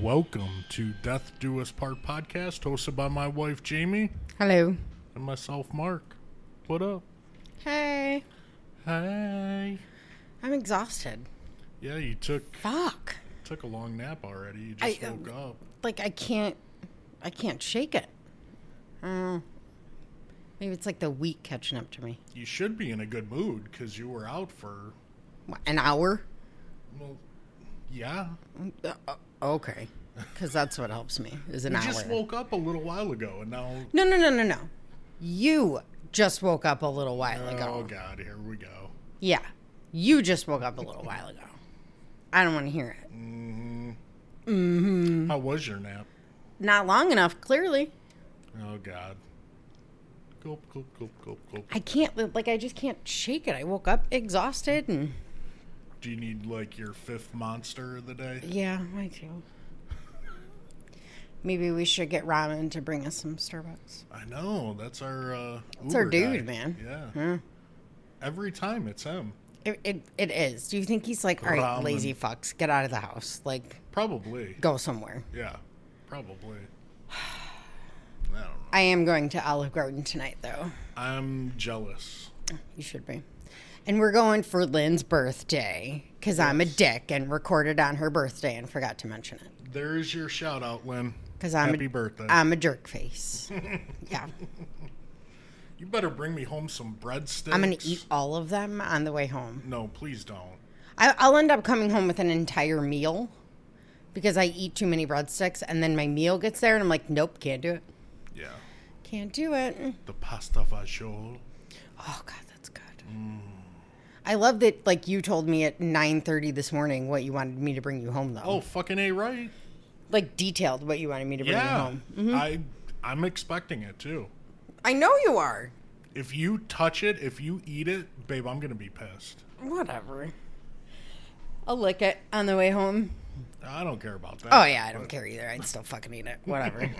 Welcome to Death Do Us Part podcast, hosted by my wife Jamie Hello. and myself Mark. What up? Hey. Hey. I'm exhausted. Yeah, you took Fuck. took a long nap already. You just I, uh, woke up. Like I can't I can't shake it. Uh, maybe it's like the week catching up to me. You should be in a good mood because you were out for What, an hour? well, yeah. Uh, uh, okay. Cuz that's what helps me. Is an You hour. just woke up a little while ago, and now no, no, no, no, no. You just woke up a little while ago. oh god, here we go. Yeah. You just woke up a little while ago. I don't want to hear it. Mm-hmm. Mm-hmm. How was your nap? Not long enough, clearly. Oh god. Gulp, gulp, gulp, gulp, gulp. I can't like I just can't shake it. I woke up exhausted and Do you need like your fifth monster of the day? Yeah, I do. Maybe we should get Ramen to bring us some Starbucks. I know. That's our uh It's our dude, guy. man. Yeah. Every time it's him. It, it it is. Do you think he's like, all right, Ramen. lazy fucks, get out of the house, like Probably. go somewhere? Yeah. Probably. I don't know. I am going to Olive Garden tonight, though. I'm jealous. You should be. And we're going for Lynn's birthday because I'm a dick and recorded on her birthday and forgot to mention it. There's your shout out, Lynn. Because I'm Happy a, birthday. I'm a jerk face. yeah, you better bring me home some breadsticks. I'm gonna eat all of them on the way home. No, please don't. I, I'll end up coming home with an entire meal because I eat too many breadsticks, and then my meal gets there, and I'm like, nope, can't do it. Yeah. Can't do it. The pasta fagioli. Oh God, that's good. Mm. I love that. Like you told me at 9:30 this morning what you wanted me to bring you home, though. Oh, fucking A right. like detailed what you wanted me to bring you home. Mm-hmm. I I'm expecting it too. I know you are. If you touch it, if you eat it, babe, I'm gonna be pissed. Whatever. I'll lick it on the way home. I don't care about that. Oh yeah, I don't care either. I'd still fucking eat it. Whatever.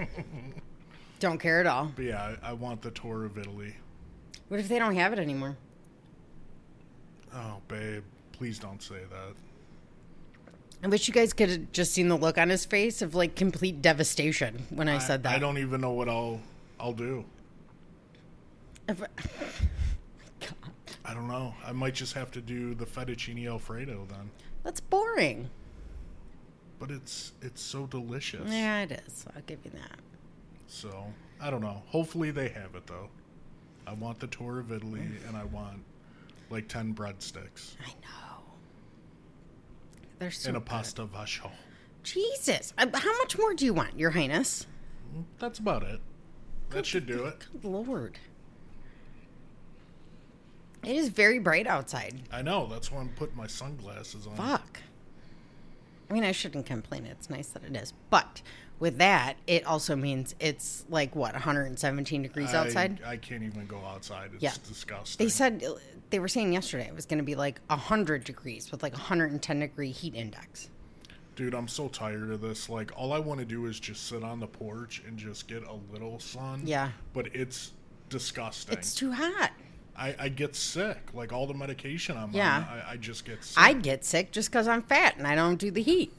don't care at all. But yeah, I, I want the tour of Italy. What if they don't have it anymore? Oh, babe, please don't say that. I wish you guys could have just seen the look on his face of like complete devastation when I, said that. I don't even know what I'll I'll do. If- I don't know. I might just have to do the fettuccine alfredo then. That's boring. But it's it's so delicious. Yeah, it is. I'll give you that. So I don't know. Hopefully they have it though. I want the tour of Italy and I want like ten breadsticks I know. They're so and a good. pasta vacho. Jesus, Uh, how much more do you want, Your Highness? That's about it. That should do it. Good Lord. It is very bright outside. I know. That's why I'm putting my sunglasses on. Fuck. I mean, I shouldn't complain. It's nice that it is. But with that, it also means it's like, what, 117 degrees I- outside? I, can't even go outside. It's Yeah. disgusting. They said, they were saying yesterday it was going to be like 100 degrees with like 110 degree heat index. Dude, I'm so tired of this. Like, all I want to do is just sit on the porch and just get a little sun. Yeah. But it's disgusting. It's too hot. I, I get sick. Like, all the medication I'm Yeah. on, I, I just get sick. I get sick just because I'm fat and I don't do the heat.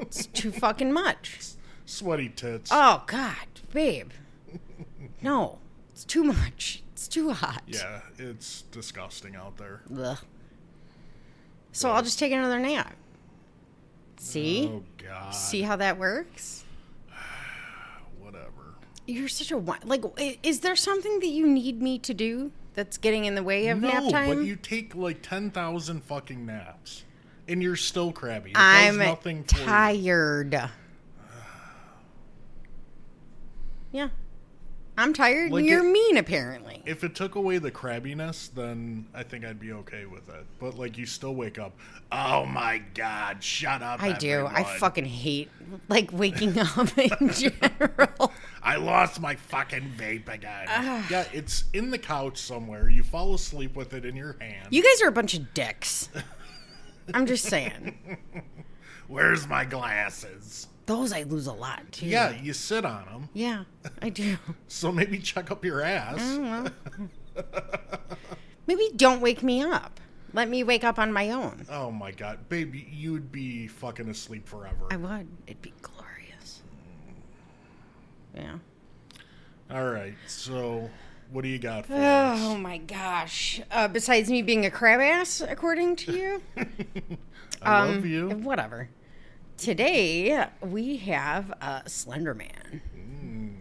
It's too fucking much. Sweaty tits. Oh, God, babe. No, it's too much. It's too hot. Yeah, it's disgusting out there. Ugh. So I'll just take another nap. See? Oh, God. See how that works? Whatever. You're such a like. Is there something that you need me to do that's getting in the way of no, nap time? No, but you take like 10,000 fucking naps. And you're still crabby. It I'm nothing tired. Yeah, I'm tired. Like and you're it- mean, apparently. If it took away the crabbiness, then I think I'd be okay with it. But like, you still wake up. Oh my god! Shut up! I do. I fucking hate like waking up in general. I lost my fucking vape again. yeah, it's in the couch somewhere. You fall asleep with it in your hand. You guys are a bunch of dicks. I'm just saying. Where's my glasses? Those I lose a lot too. Yeah, you sit on them. Yeah, I do. So maybe check up your ass. Oh, well. Maybe don't wake me up. Let me wake up on my own. Oh my god, baby, you'd be fucking asleep forever. I would. It'd be glorious. Yeah. All right, so what do you got for Oh us? my gosh. Uh, besides me being a crab ass, according to you? I um, love you. Whatever. Today, we have uh, Slender Man.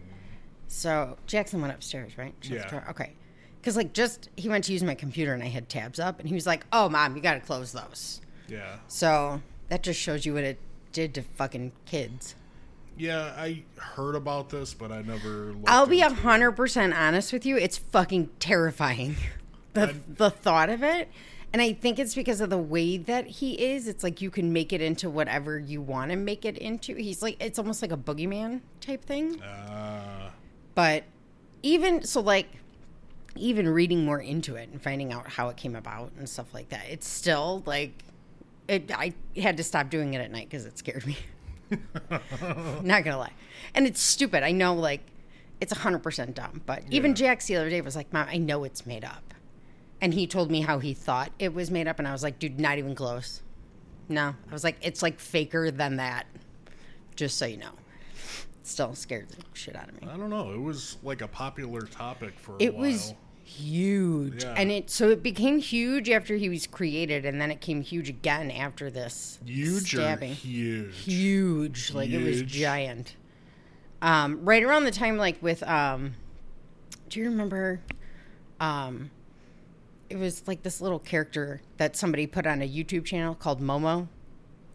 So, Jackson went upstairs, right? Shut Yeah. Okay. Because, like, just he went to use my computer and I had tabs up, and he was like, oh, mom, you got to close those. Yeah, So, that just shows you what it did to fucking kids. yeah, I heard about this, but I never. Looked I'll be a hundred percent honest with you. It's fucking terrifying. The the thought of it. And I think it's because of the way that he is. It's like you can make it into whatever you want to make it into. He's like it's almost like a boogeyman type thing. Uh, But even so like even reading more into it and finding out how it came about and stuff like that, it's still like it, I had to stop doing it at night because it scared me. Not gonna lie, and it's stupid. I know, like it's hundred percent dumb. But even Yeah. Jax the other day was like, "Mom, I know it's made up," and he told me how he thought it was made up, and I was like, "Dude, not even close." No, I was like, "It's like faker than that." Just so you know, still scared the shit out of me. I don't know. It was like a popular topic for a It while. was huge, Yeah. and it so it became huge after he was created, and then it came huge again after this huge stabbing. huge. Huge, like it was giant. Um, right around the time, like with um, do you remember? Um, it was like this little character that somebody put on a YouTube channel called Momo.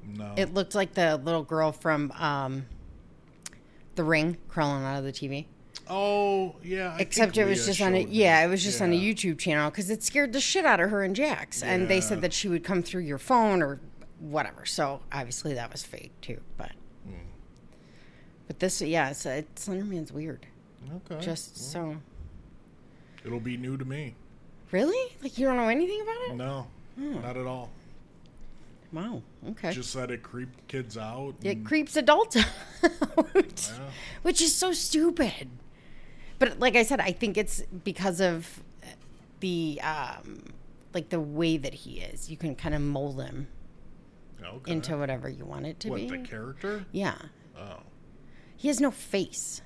No. It looked like the little girl from um, The Ring crawling out of the TV. oh yeah. I Except it was just on a yeah, it was just on a YouTube channel because it scared the shit out of her and Jax, and they said that she would come through your phone or whatever. So obviously that was fake too, but Hmm. but this yeah, it's, uh, Slenderman's weird. Okay. Just so It'll be new to me. Really like you don't know anything about it. No, Hmm. not at all. Wow. Okay. Just that it creeped kids out. it and- creeps adults out, Yeah. which is so stupid. But like I said, I think it's because of the um like the way that he is. You can kind of mold him Okay. into whatever you want it to what be. the character? yeah. Oh, He has no face.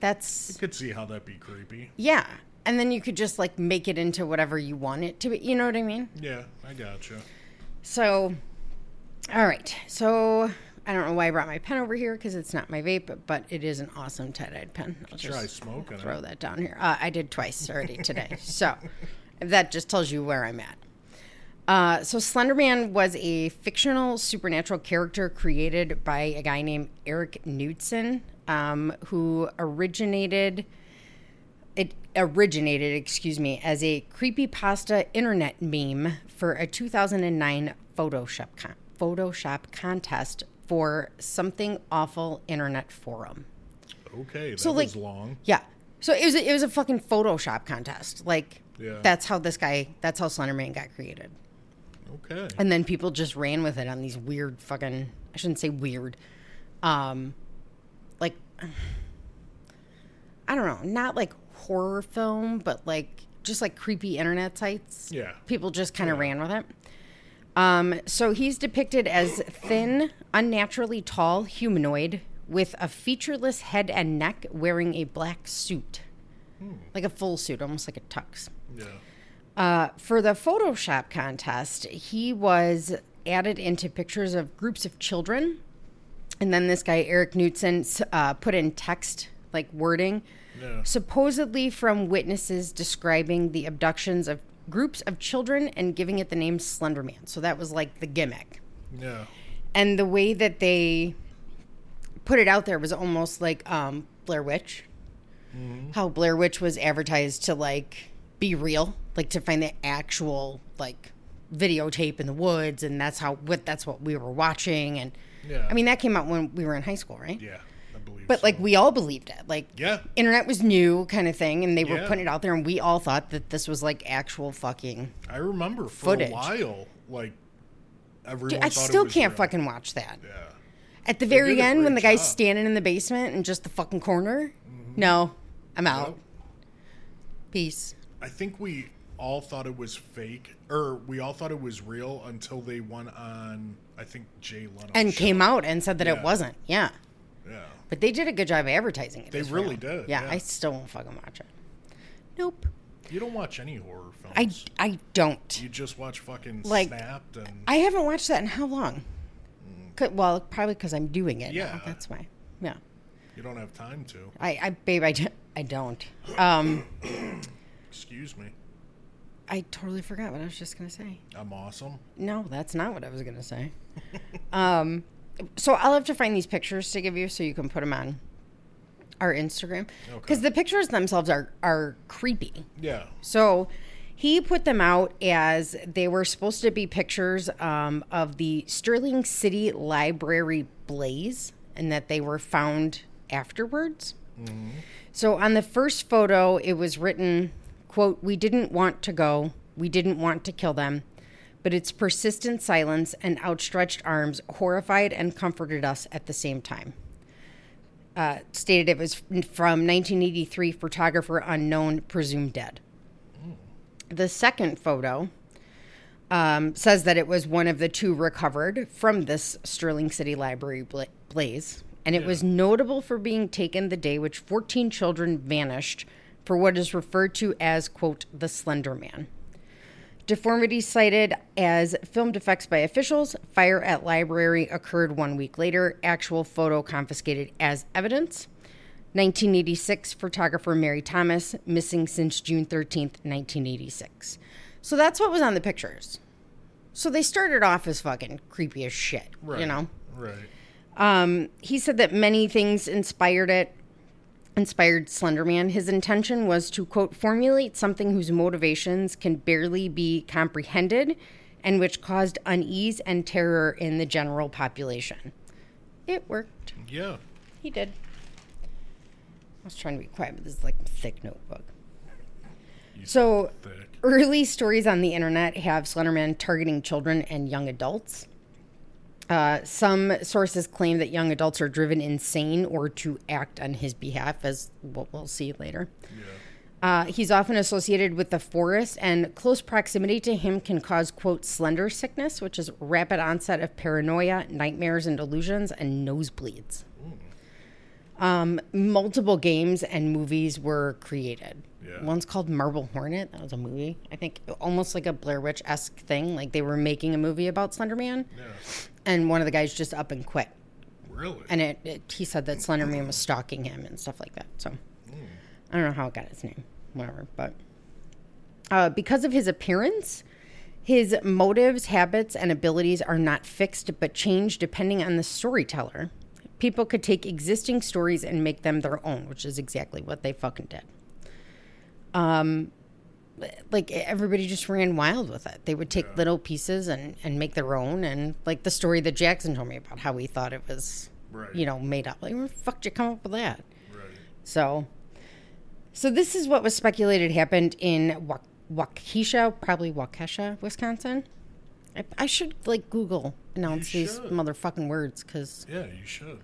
That's could see how that'd be creepy. yeah. And then you could just like make it into whatever you want it to be. You know what I mean? Yeah, I gotcha. So, all right. So I don't know why I brought my pen over here because it's not my vape, but, it is an awesome tie-dyed pen. I'll Try just smoking throw it. that down here. Uh, I did twice already today. So that just tells you where I'm at. Uh, so Slenderman was a fictional supernatural character created by a guy named Eric Knudsen, um, who originated it originated, excuse me, as a creepypasta internet meme for a 2009 Photoshop con- Photoshop contest for Something Awful internet forum. Okay, that So, like- was long. Yeah. So it was a, it was a fucking Photoshop contest. Like Yeah. that's how this guy that's how Slenderman got created. Okay. And then people just ran with it on these weird fucking I shouldn't say weird. Um like I don't know, not like horror film, but like just like creepy internet sites. Yeah. People just kind of ran with it. Um, so he's depicted as thin, unnaturally tall humanoid with a featureless head and neck wearing a black suit. Like a full suit, almost like a tux. Yeah. Uh, for the Photoshop contest, he was added into pictures of groups of children. And then this guy, Eric Knudsen, uh, put in text, like wording, Yeah. supposedly from witnesses describing the abductions of groups of children and giving it the name Slenderman. So that was like the gimmick. Yeah. And the way that they put it out there was almost like um, Blair Witch. How Blair Witch was advertised to like be real, like to find the actual like videotape in the woods, and that's how what that's what we were watching. And Yeah. I mean that came out when we were in high school, right? Yeah. Believe. But like we all believed it, like Yeah. internet was new kind of thing, and they were Yeah. putting it out there, and we all thought that this was like actual fucking. I remember for Footage. a while, like everyone. Dude, I still was can't real. fucking watch that. Yeah. At the very end, when the guy's job. standing in the basement and just the fucking corner, mm-hmm. no, I'm out. Yep. Peace. I think we all thought it was fake, or we all thought it was real until they went on, I think Jay Leno and show. came out and said that Yeah. it wasn't. Yeah. Yeah, But they did a good job advertising it. They as really real. did, Yeah, yeah. I still won't fucking watch it. Nope. you don't watch any horror films. I, I don't. you just watch fucking Like- Snapped and I haven't watched that in how long? 'Cause- Well, probably because I'm doing it. Yeah. now. That's why. Yeah. you don't have time to. I, I babe, I, I don't. Um, Excuse me. I totally forgot what I was just gonna say. I'm awesome. No, that's not what I was gonna say. um, so I'll have to find these pictures to give you so you can put them on our Instagram because Okay. the pictures themselves are are creepy. Yeah. So he put them out as they were supposed to be pictures um, of the Stirling City Library blaze and that they were found afterwards. So on the first photo, it was written, quote, We didn't want to go. We didn't want to kill them. But its persistent silence and outstretched arms horrified and comforted us at the same time. Uh, stated it was from 1983 photographer unknown presumed dead. The second photo um, says that it was one of the two recovered from this stirling city library bla- blaze and it was notable for being taken the day which 14 children vanished for what is referred to as quote the slender man Deformities cited as film defects by officials. Fire at library occurred one week later. Actual photo confiscated as evidence. 1986, photographer Mary Thomas, missing since June 13th, 1986. So that's what was on the pictures. So they started off as fucking creepy as shit, Right. you know? Right. Um, he said that many things inspired it, inspired Slenderman. His intention was to, quote, formulate something whose motivations can barely be comprehended and which caused unease and terror in the general population. It worked. Yeah. He did. I was trying to be quiet, but this is like a thick notebook. So, early stories on the internet have Slenderman targeting children and young adults. Uh, some sources claim that young adults are driven insane or to act on his behalf, as what we'll see later. Yeah. Uh, he's often associated with the forest, and close proximity to him can cause, quote, slender sickness, which is rapid onset of paranoia, nightmares and delusions, and nosebleeds. Um, multiple games and movies were created. Yeah. One's called Marble Hornet. That was a movie. I think almost like a Blair Witch esque thing. Like they were making a movie about Slenderman, Yeah. and one of the guys just up and quit. Really? And it, it he said that Slenderman was stalking him and stuff like that. So I don't know how it got its name, whatever. But uh, because of his appearance, his motives, habits, and abilities are not fixed but change depending on the storyteller. People could take existing stories and make them their own, which is exactly what they fucking did. Um, like everybody just ran wild with it. They would take little pieces and and make their own, and like the story that Jackson told me about how he thought it was, Right. you know, made up. Like, where the fuck did you come up with that? Right. So, so this is what was speculated happened in Wa- Waukesha, probably Waukesha, Wisconsin. I, I should like Google announce You these should. motherfucking words because Yeah, you should.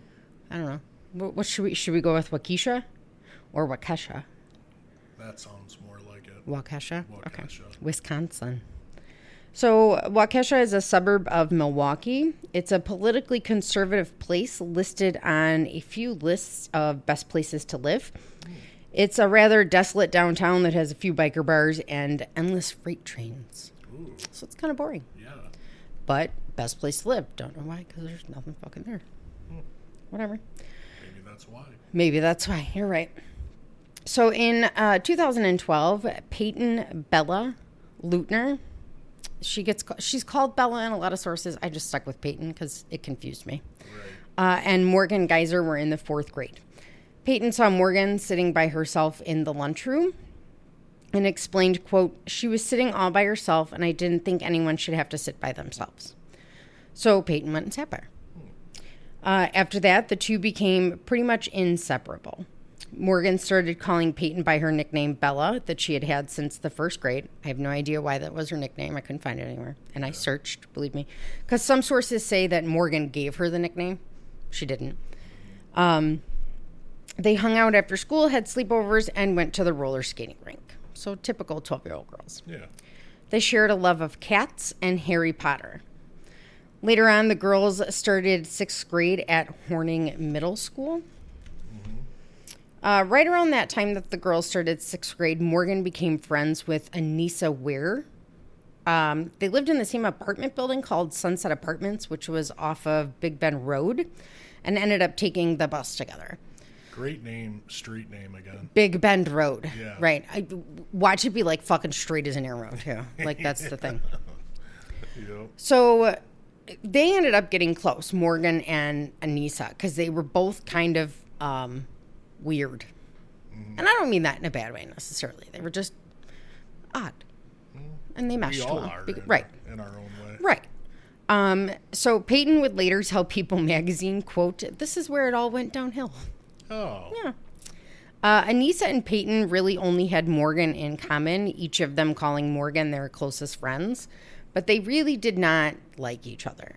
I don't know. What, what should we should we go with Waukesha or Waukesha? That sounds more like it. Waukesha. Okay. Wisconsin. So, Waukesha is a suburb of Milwaukee. It's a politically conservative place listed on a few lists of best places to live. It's a rather desolate downtown that has a few biker bars and endless freight trains. Ooh. So, it's kind of boring. Yeah. But, best place to live. Don't know why, because there's nothing fucking there. Hmm. Whatever. Maybe that's why. Maybe that's why. You're right. So in uh, 2012, Payton Bella Leutner, she gets she's called Bella in a lot of sources. I just stuck with Payton because it confused me. Right. Uh, and Morgan Geyser were in the fourth grade. Payton saw Morgan sitting by herself in the lunchroom and explained, quote, she was sitting all by herself and I didn't think anyone should have to sit by themselves. So Peyton went and sat by her. Uh, after that, the two became pretty much inseparable. Morgan started calling Payton by her nickname Bella that she had had since the first grade. I have no idea why that was her nickname. I couldn't find it anywhere. And I searched, believe me. Because some sources say that Morgan gave her the nickname. She didn't. Um, they hung out after school, had sleepovers, and went to the roller skating rink. So typical 12 year old girls. Yeah. They shared a love of cats and Harry Potter. Later on, the girls started sixth grade at Horning Middle School. Uh, right around that time that the girls started sixth grade, Morgan became friends with Anissa Ware. Um, they lived in the same apartment building called Sunset Apartments, which was off of Big Bend Road, and ended up taking the bus together. Great name, street name again. Big Bend Road. Yeah. Right. I, watch it be like fucking straight as an arrow, too. Like, that's the thing. Yep. So they ended up getting close, Morgan and Anissa, because they were both kind of um, weird. And I don't mean that in a bad way necessarily. They were just odd. And they meshed We all well. are. Be- in- right. In our own way. Right. Um, so Payton would later tell People magazine, quote, this is where it all went downhill. Oh. Yeah. Uh, Anissa and Payton really only had Morgan in common, each of them calling Morgan their closest friends, but they really did not like each other.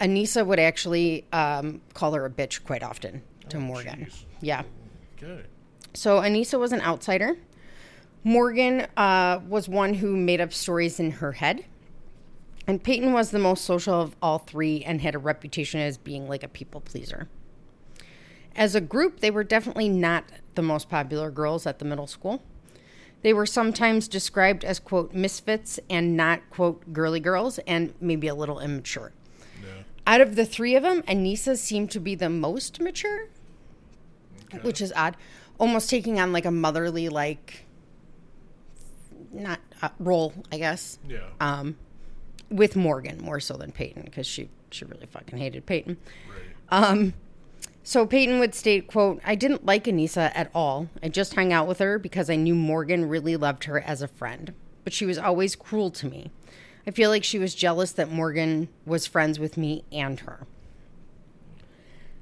Anissa would actually um, call her a bitch quite often to Morgan. jeez. Yeah. Okay. So Anissa was an outsider. Morgan uh, was one who made up stories in her head. And Payton was the most social of all three and had a reputation as being like a people pleaser. As a group, they were definitely not the most popular girls at the middle school. They were sometimes described as, quote, misfits and not, quote, girly girls and maybe a little immature. Yeah. Out of the three of them, Anissa seemed to be the most mature, Okay. which is odd. Almost taking on like a motherly, like, not uh, role, I guess. Yeah. Um, with Morgan more so than Payton because she she really fucking hated Payton. right. Um, so Payton would state, "quote I didn't like Anissa at all. I just hung out with her because I knew Morgan really loved her as a friend, but she was always cruel to me. I feel like she was jealous that Morgan was friends with me and her."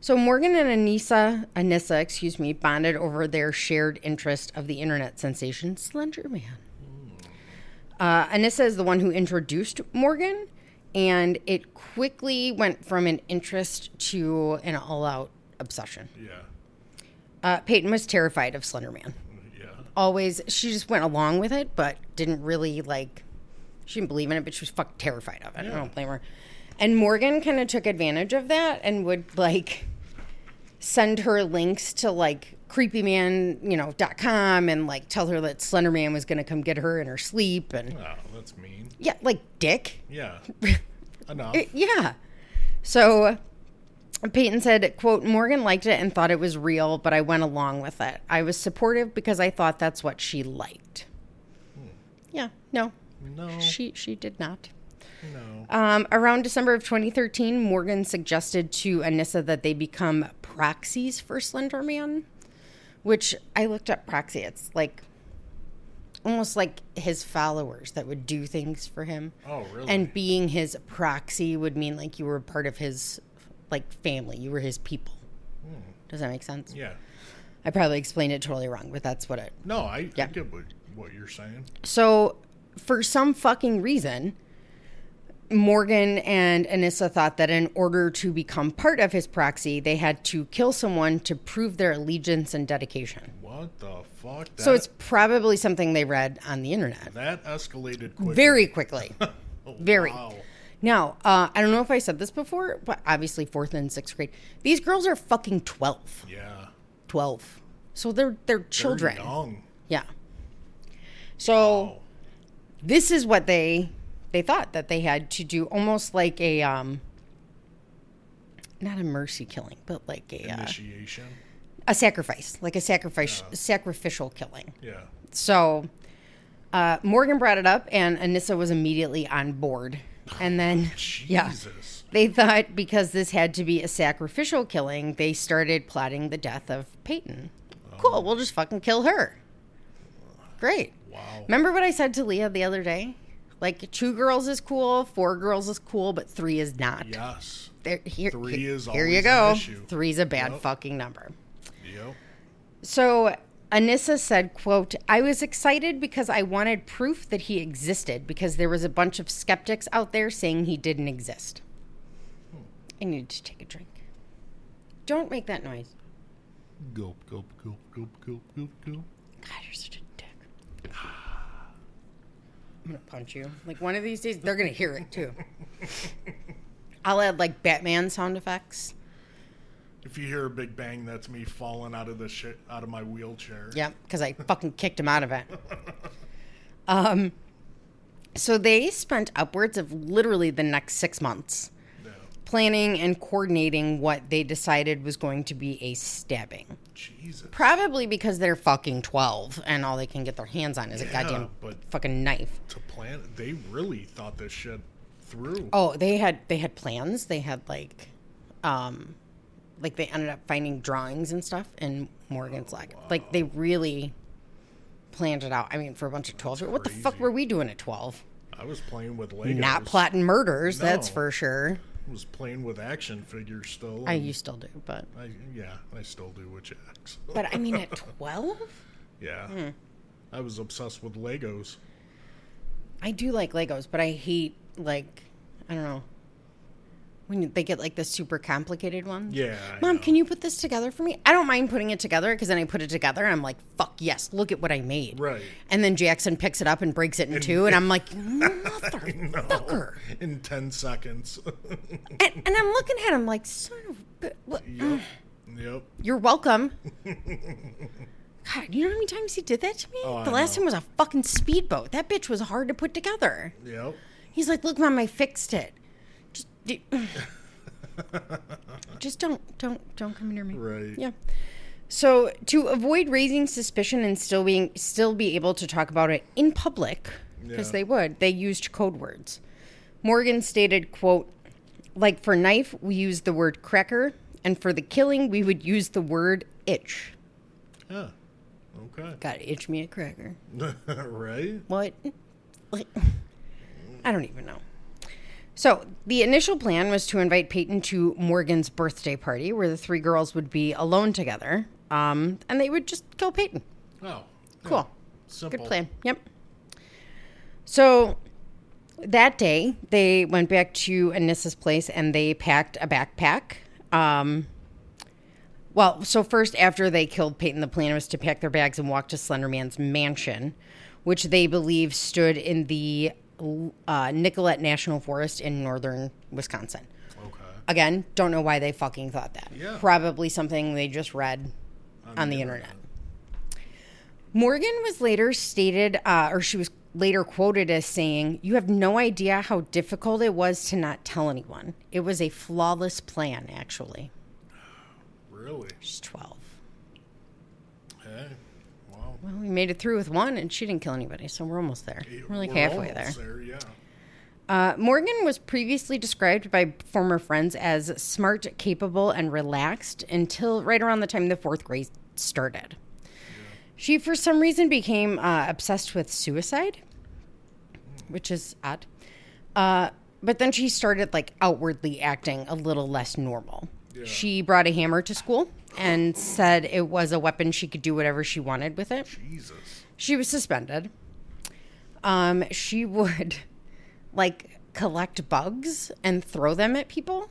So Morgan and Anissa, Anissa, excuse me, bonded over their shared interest of the internet sensation Slender Man. Uh, Anissa is the one who introduced Morgan, and it quickly went from an interest to an all-out obsession. Yeah. Uh, Payton was terrified of Slender Man. Yeah. Always, she just went along with it, but didn't really like. She didn't believe in it, but she was fucking terrified of it. I don't blame her. And Morgan kind of took advantage of that and would like send her links to like creepyman, you know, dot com and like tell her that Slender Man was going to come get her in her sleep and Oh, that's mean. yeah, like dick. Yeah. Enough. It- yeah. So Payton said, quote, Morgan liked it and thought it was real, but I went along with it. I was supportive because I thought that's what she liked. Hmm. Yeah, no, no. she she did not. No. Um, around December of 2013, Morgan suggested to Anissa that they become proxies for Slender Man, which I looked up proxy. It's like almost like his followers that would do things for him. Oh, really? And being his proxy would mean like you were part of his like family. You were his people. Does that make sense? yeah. I probably explained it totally wrong, but that's what it. No, I, I get what, what you're saying. So, for some fucking reason, Morgan and Anissa thought that in order to become part of his proxy, they had to kill someone to prove their allegiance and dedication. What the fuck? That, So it's probably something they read on the internet that escalated quickly. very quickly. Oh, very. Wow. Now, uh, I don't know if I said this before, but obviously fourth and sixth grade. These girls are fucking 12. Yeah. 12. So they're they're children. They're young. Yeah. So Oh, this is what they they thought that they had to do almost like a um not a mercy killing, but like a uh, initiation. a sacrifice, like a sacrifice sacrificial killing. Yeah. So uh, Morgan brought it up, and Anissa was immediately on board. And then, yeah, Jesus. they thought because this had to be a sacrificial killing, they started plotting the death of Payton. Cool, we'll just fucking kill her. Great. Wow. Remember what I said to Leah the other day? Like two girls is cool, four girls is cool, but three is not. Yes. There, here, Three here- is here you go. Three's a bad Yep. fucking number. Yep. So Anissa said, quote, I was excited because I wanted proof that he existed because there was a bunch of skeptics out there saying he didn't exist. I needed to take a drink. Don't make that noise. Gulp, gulp, gulp, gulp, gulp, gulp, gulp. God, you're such a. I'm gonna punch you. Like one of these days, they're gonna hear it too. I'll add like Batman sound effects. If you hear a big bang, that's me falling out of the shit out of my wheelchair. Yep, because I fucking kicked him out of it. Um, so they spent upwards of literally the next six months Yeah. planning and coordinating what they decided was going to be a stabbing. Jesus. Probably because they're fucking 12 and all they can get their hands on is a goddamn but- fucking knife. To plan, they really thought this shit through. Oh, they had they had plans. They had like um like they ended up finding drawings and stuff in Morgan's like like they really planned it out. I mean, for a bunch of 12 what the fuck were we doing at 12? I was playing with Legos. Not plotting murders, that's for sure. I was playing with action figures still. I and you still do, but I, yeah, I still do with Jax. but I mean at 12? yeah. Hmm. I was obsessed with Legos. I do like Legos, but I hate like I don't know when they get like the super complicated ones. Yeah. Mom, can you put this together for me? I don't mind putting it together because then I put it together and I'm like, fuck yes, look at what I made. Right. And then Jackson picks it up and breaks it in two, and I'm like, motherfucker. In 10 seconds. and, and I'm looking at him like, son of a yep. Yep. You're welcome. God, you know how many times he did that to me? Oh, the I last know. time was a fucking speedboat. That bitch was hard to put together. Yep. He's like, "Look, mom, I fixed it. Just, do, just don't, don't, don't come near me." Right. Yeah. So to avoid raising suspicion and still being, still be able to talk about it in public, because Yeah. they would, they used code words. Morgan stated, "quote Like for knife, we use the word cracker, and for the killing, we would use the word itch. Yeah. Okay. Got to itch me a cracker. right? What? Like, I don't even know. So, the initial plan was to invite Payton to Morgan's birthday party where the three girls would be alone together um, and they would just kill Payton. Oh. Cool. Simple. Good plan. Yep. So, that day, they went back to Anissa's place and they packed a backpack. Um, well, so first, after they killed Payton, the plan was to pack their bags and walk to Slenderman's mansion, which they believe stood in the uh, Nicolet National Forest in northern Wisconsin. Okay. Again, don't know why they fucking thought that. Yeah. Probably something they just read on the internet. Morgan was later stated, uh, or she was later quoted as saying, You have no idea how difficult it was to not tell anyone. It was a flawless plan, actually. Really? She's 12. Well, we made it through with one, and she didn't kill anybody, so we're almost there. We're like halfway there. almost Yeah. Uh, Morgan was previously described by former friends as smart, capable, and relaxed until right around the time the fourth grade started. She, for some reason, became uh, obsessed with suicide, which is odd. Uh, but then she started like outwardly acting a little less normal. She brought a hammer to school and said it was a weapon she could do whatever she wanted with it. Jesus. She was suspended. Um, she would like collect bugs and throw them at people.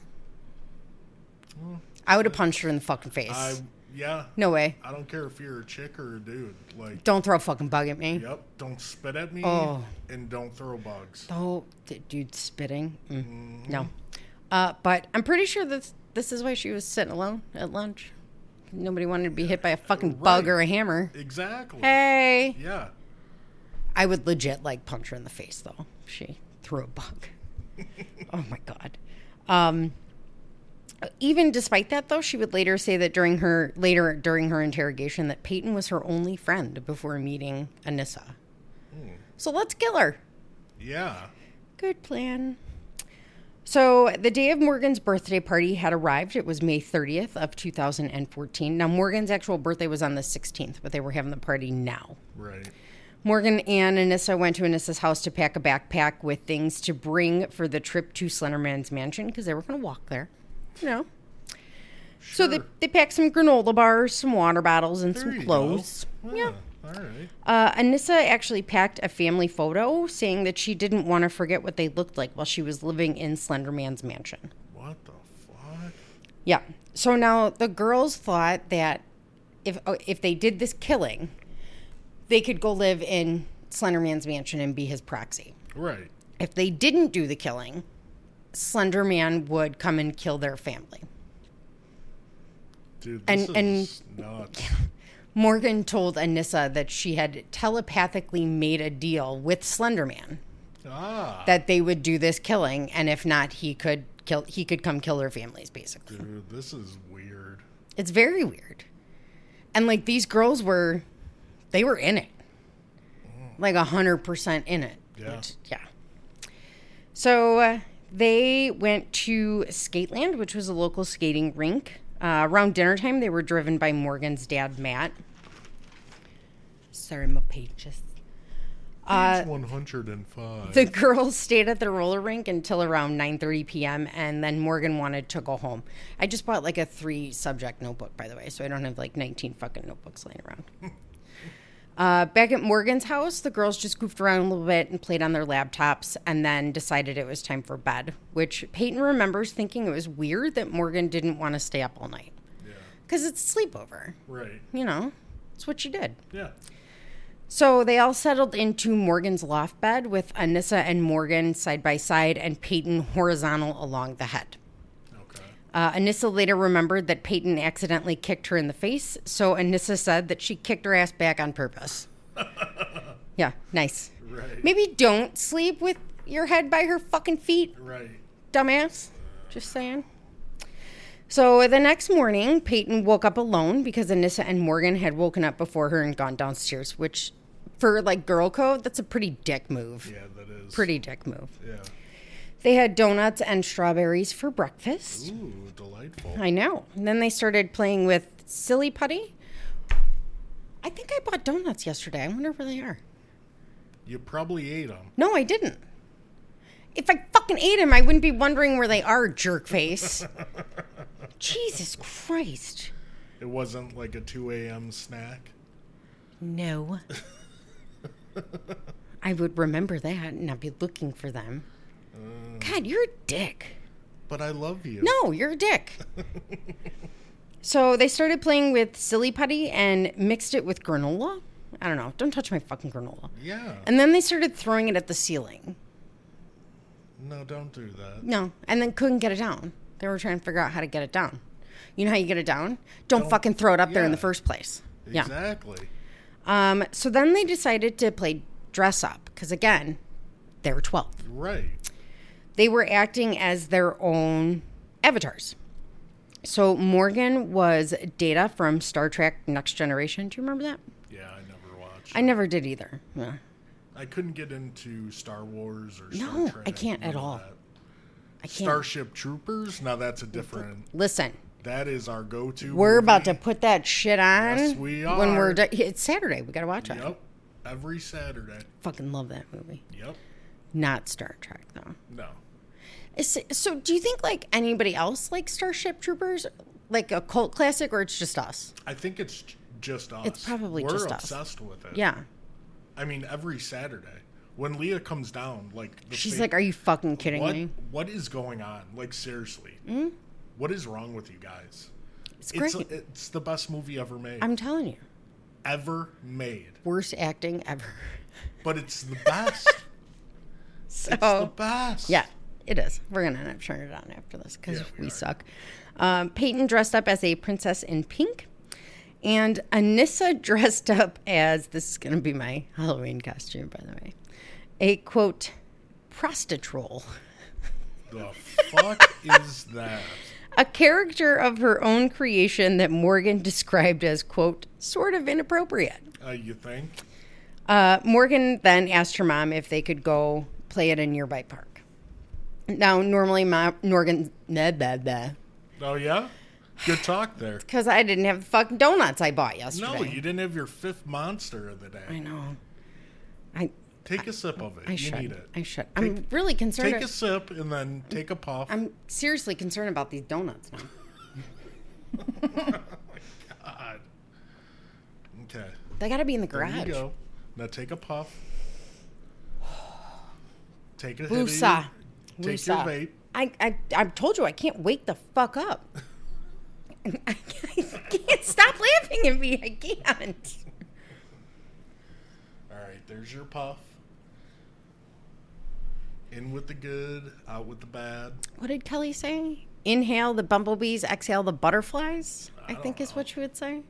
I would have punched her in the fucking face. I yeah. no way. I don't care if you're a chick or a dude. Like, Don't throw a fucking bug at me. yep. Don't spit at me. Oh. And don't throw bugs. Oh, dude, spitting. Mm. No. Uh, but I'm pretty sure that this is why she was sitting alone at lunch. Nobody wanted to be hit by a fucking bug or a hammer. Exactly. Hey. Yeah. I would legit like punch her in the face though. She threw a bug. oh my god. Um, even despite that though, she would later say that during her later during her interrogation that Payton was her only friend before meeting Anissa. So let's kill her. Yeah. Good plan. So the day of Morgan's birthday party had arrived. It was May 30th of 2014. Now Morgan's actual birthday was on the 16th, but they were having the party now. Right. Morgan and Anissa went to Anissa's house to pack a backpack with things to bring for the trip to Slenderman's mansion because they were going to walk there. You know. So they, they packed some granola bars, some water bottles, and There some clothes. Go. Yeah. All right. Uh, Anissa actually packed a family photo saying that she didn't want to forget what they looked like while she was living in Slenderman's mansion. What the fuck? Yeah. So now the girls thought that if oh, if they did this killing, they could go live in Slenderman's mansion and be his proxy. Right. If they didn't do the killing, Slenderman would come and kill their family. Dude, And- this and- is nuts. Morgan told Anissa that she had telepathically made a deal with Slenderman Ah. that they would do this killing, and if not, he could kill. He could come kill their families. Basically, Dude, this is weird. it's very weird. And like these girls were, they were in it, like a hundred percent in it. Yeah. Which- yeah. So uh, they went to Skateland, which was a local skating rink. Uh, around dinner time, they were driven by Morgan's dad, Matt. Sorry, my pages. Uh, Page 105. the girls stayed at the roller rink until around 9:30 p.m. and then Morgan wanted to go home. I just bought like a three subject notebook by the way, so I don't have like 19 fucking notebooks laying around. uh, back at Morgan's house, the girls just goofed around a little bit and played on their laptops and then decided it was time for bed, which Payton remembers thinking it was weird that Morgan didn't want to stay up all night. yeah. Cuz it's a sleepover, Right. you know. It's what you did. Yeah. So they all settled into Morgan's loft bed with Anissa and Morgan side by side and Payton horizontal along the head. Okay. Uh, Anissa later remembered that Payton accidentally kicked her in the face, so Anissa said that she kicked her ass back on purpose. yeah, nice. Right. Maybe don't sleep with your head by her fucking feet, Right. dumbass. Just saying. So the next morning, Payton woke up alone because Anissa and Morgan had woken up before her and gone downstairs, which, for like girl code, that's a pretty dick move. Yeah, that is. Pretty dick move. Yeah. They had donuts and strawberries for breakfast. Ooh, delightful. I know. And then they started playing with silly putty. I think I bought donuts yesterday. I wonder where they are. You probably ate them. No, I didn't. If I fucking ate them, I wouldn't be wondering where they are, jerk face. Jesus Christ. It wasn't like a 2 a.m. snack. No. I would remember that and I'd be looking for them. Mm. God, you're a dick. But I love you. No, you're a dick. so they started playing with silly putty and mixed it with granola. I don't know. Don't touch my fucking granola. Yeah. And then they started throwing it at the ceiling. No, don't do that. No, and then couldn't get it down. They were trying to figure out how to get it down. You know how you get it down? Don't, Don't- fucking throw it up there in the first place. Yeah. Um, so then they decided to play dress up because again, they were 12. Right. They were acting as their own avatars. So Morgan was Data from Star Trek Next Generation. Do you remember that? Yeah, I never watched. I never did either. Yeah. I couldn't get into Star Wars or Star No, Trek. I can't at all. that. I can't. Starship Troopers. Now that's a different. Listen, That is our go-to. we're about to put that shit on. Yes, we are. When we're it's Saturday, we gotta watch it. Yep. Every Saturday. Fucking love that movie. Yep. Not Star Trek though. No. Is, so, do you think like anybody else like Starship Troopers, like a cult classic, or it's just us? I think it's just us. It's probably we're just us. obsessed with it. Yeah. I mean, every Saturday when Leah comes down, like the She's like, "Are you fucking kidding what? me?" What is going on? Like seriously, mm-hmm. What is wrong with you guys? It's It's great. it's the best movie ever made. I'm telling you, ever made. worst acting ever. But it's the best. So, it's the best. yeah, it is. We're gonna end up turning it on after this because Yeah, we we suck. Um, Payton dressed up as a princess in pink, and Anissa dressed up as this is gonna be my Halloween costume, by the way, a quote prostitute. The fuck is that? a character of her own creation that Morgan described as, quote, sort of inappropriate. Uh, you think? Uh, Morgan then asked her mom if they could go play at a nearby park. Now, normally, Ma- Morgan, nah, blah, blah, Oh yeah. Good talk there. because I didn't have the fucking donuts I bought yesterday. No, you didn't have your fifth monster of the day. I know. I Take a sip of it. I you should. need it. I should. I'm really concerned. Take a sip and then take a puff. I'm seriously concerned about these donuts now. Oh God. Okay. They got to be in the There you garage. go. Now take a puff. Take a hit. of Woosah. your- Take your vape. I, I I told you I can't wake the fuck up. I can't stop laughing at me. I can't. All right. there's your puff. In with the good, out with the bad. What did Kelly say? Inhale the bumblebees, exhale the butterflies. I, I think don't is what she would say.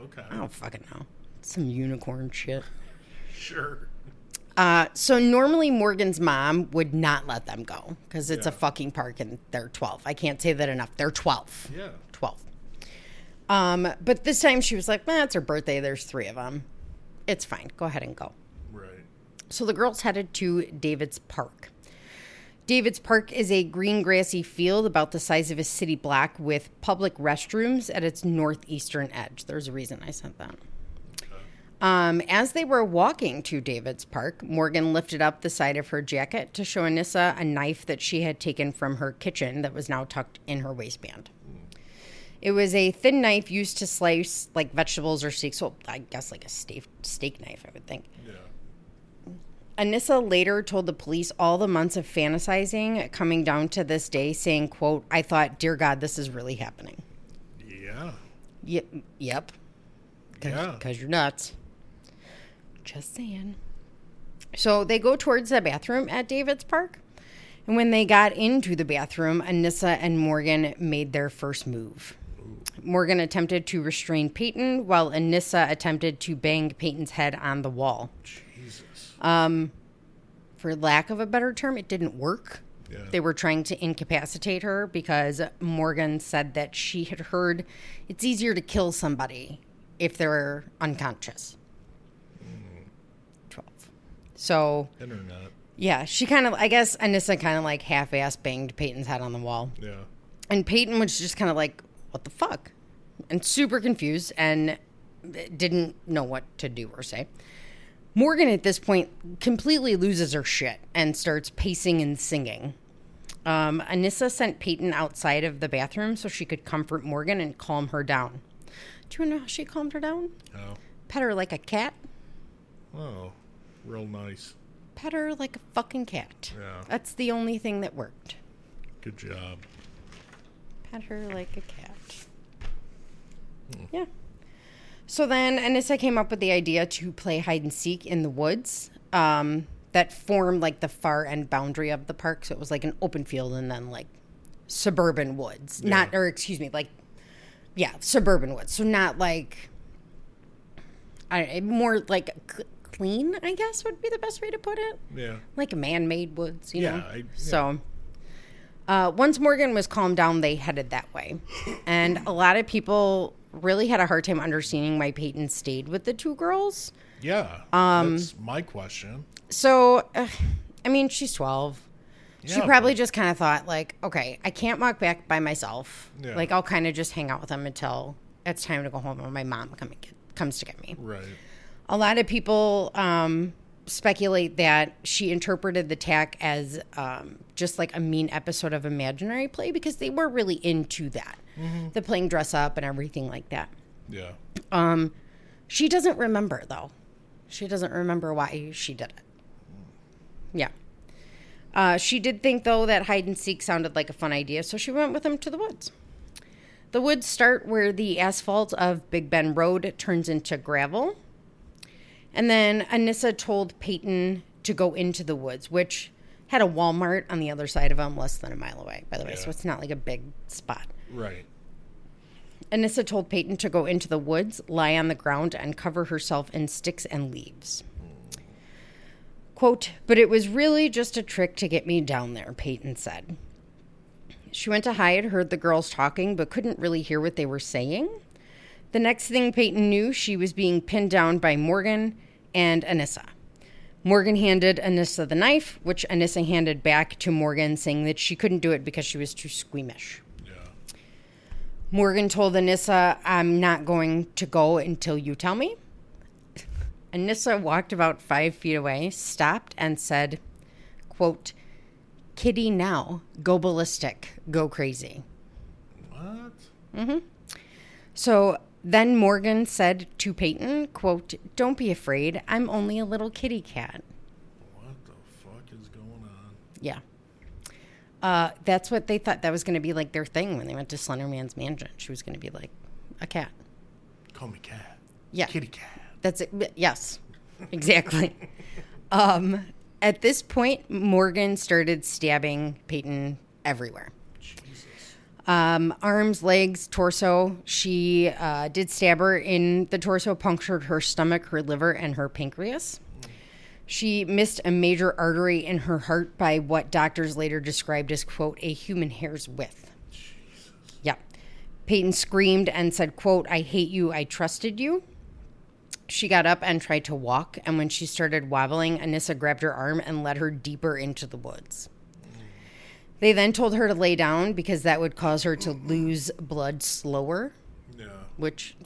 Okay. I don't fucking know. Some unicorn shit. Sure. Uh, so normally Morgan's mom would not let them go because it's a fucking park and they're 12. I can't say that enough. They're 12. Yeah. 12. Um, but this time she was like, nah, it's her birthday. There's three of them. It's fine. Go ahead and go. Right. So the girls headed to David's Park. David's Park is a green grassy field about the size of a city block with public restrooms at its northeastern edge. There's a reason I said that. Um, as they were walking to David's Park, Morgan lifted up the side of her jacket to show Anissa a knife that she had taken from her kitchen that was now tucked in her waistband. It was a thin knife used to slice like vegetables or steaks. Well, I guess like a steak, steak knife, I would think. Yeah. Anissa later told the police all the months of fantasizing coming down to this day, saying, quote, I thought, dear God, this is really happening. Yeah. Yep. Yep. Cause, Yeah. 'cause you're nuts. Just saying. So they go towards the bathroom at David's Park. And when they got into the bathroom, Anissa and Morgan made their first move. Morgan attempted to restrain Payton, while Anissa attempted to bang Payton's head on the wall. Jesus. For lack of a better term, it didn't work. yeah. They were trying to incapacitate her because Morgan said that she had heard it's easier to kill somebody if they're unconscious. Hmm. 12. So, Internet. yeah, she kind of, I guess Anissa kind of like half ass banged Payton's head on the wall. Yeah. And Payton was just kind of like, what the fuck? And super confused and didn't know what to do or say. Morgan at this point completely loses her shit and starts pacing and singing. Um, Anissa sent Payton outside of the bathroom so she could comfort Morgan and calm her down. Do you know how she calmed her down? Oh. Pet her like a cat. Oh. Real nice. Pet her like a fucking cat. Yeah. That's the only thing that worked. Good job. Pet her like a cat. Yeah. So then Anissa came up with the idea to play hide and seek in the woods um, that formed like the far end boundary of the park. So it was like an open field and then like suburban woods. Not, or excuse me, like, yeah, suburban woods. So not like, I more like c- clean, I guess would be the best way to put it Yeah. like man-made woods, you Yeah, know. I- yeah. So, uh, once Morgan was calmed down, they headed that way, and a lot of people really had a hard time understanding why Payton stayed with the two girls. Yeah. Um, That's my question. So, uh, I mean, she's twelve. she Yeah, probably but- just kind of thought, like, okay, I can't walk back by myself. Yeah. Like, I'll kind of just hang out with them until it's time to go home, or my mom come get, comes to get me. Right. A lot of people um, speculate that she interpreted the tack as um, just like a mean episode of Imaginary Play because they were really into that, the playing dress up and everything like that. Yeah. Um, she doesn't remember though. She doesn't remember why she did it. Yeah. Uh, she did think though that hide and seek sounded like a fun idea, so she went with him to the woods. The woods start where the asphalt of Big Bend Road turns into gravel. And then Anissa told Payton to go into the woods, which had a Walmart on the other side of them, less than a mile away, by the way. So it's not like a big spot. Right. Anissa told Payton to go into the woods, lie on the ground, and cover herself in sticks and leaves. Quote, but it was really just a trick to get me down there, Payton said. She went to hide, heard the girls talking, but couldn't really hear what they were saying. The next thing Payton knew, she was being pinned down by Morgan and Anissa. Morgan handed Anissa the knife, which Anissa handed back to Morgan, saying that she couldn't do it because she was too squeamish. Yeah. Morgan told Anissa, I'm not going to go until you tell me. Anissa walked about five feet away, stopped, and said, quote, Kitty now, go ballistic, go crazy. What? Mm-hmm. So then Morgan said to Payton, quote, Don't be afraid, I'm only a little kitty cat. What the fuck is going on? Yeah. Uh, that's what they thought that was going to be like their thing when they went to Slenderman's mansion. She was going to be like a cat. Call me cat. Yeah. Kitty cat. That's it. Yes. exactly. Um, at this point, Morgan started stabbing Payton everywhere. Um, arms, legs, torso. She uh, did stab her in the torso, punctured her stomach, her liver, and her pancreas. She missed a major artery in her heart by what doctors later described as, quote, a human hair's width. Yeah. Payton screamed and said, quote, I hate you, I trusted you. She got up and tried to walk, and when she started wobbling, Anissa grabbed her arm and led her deeper into the woods. They then told her to lay down because that would cause her to lose blood slower, Yeah. which,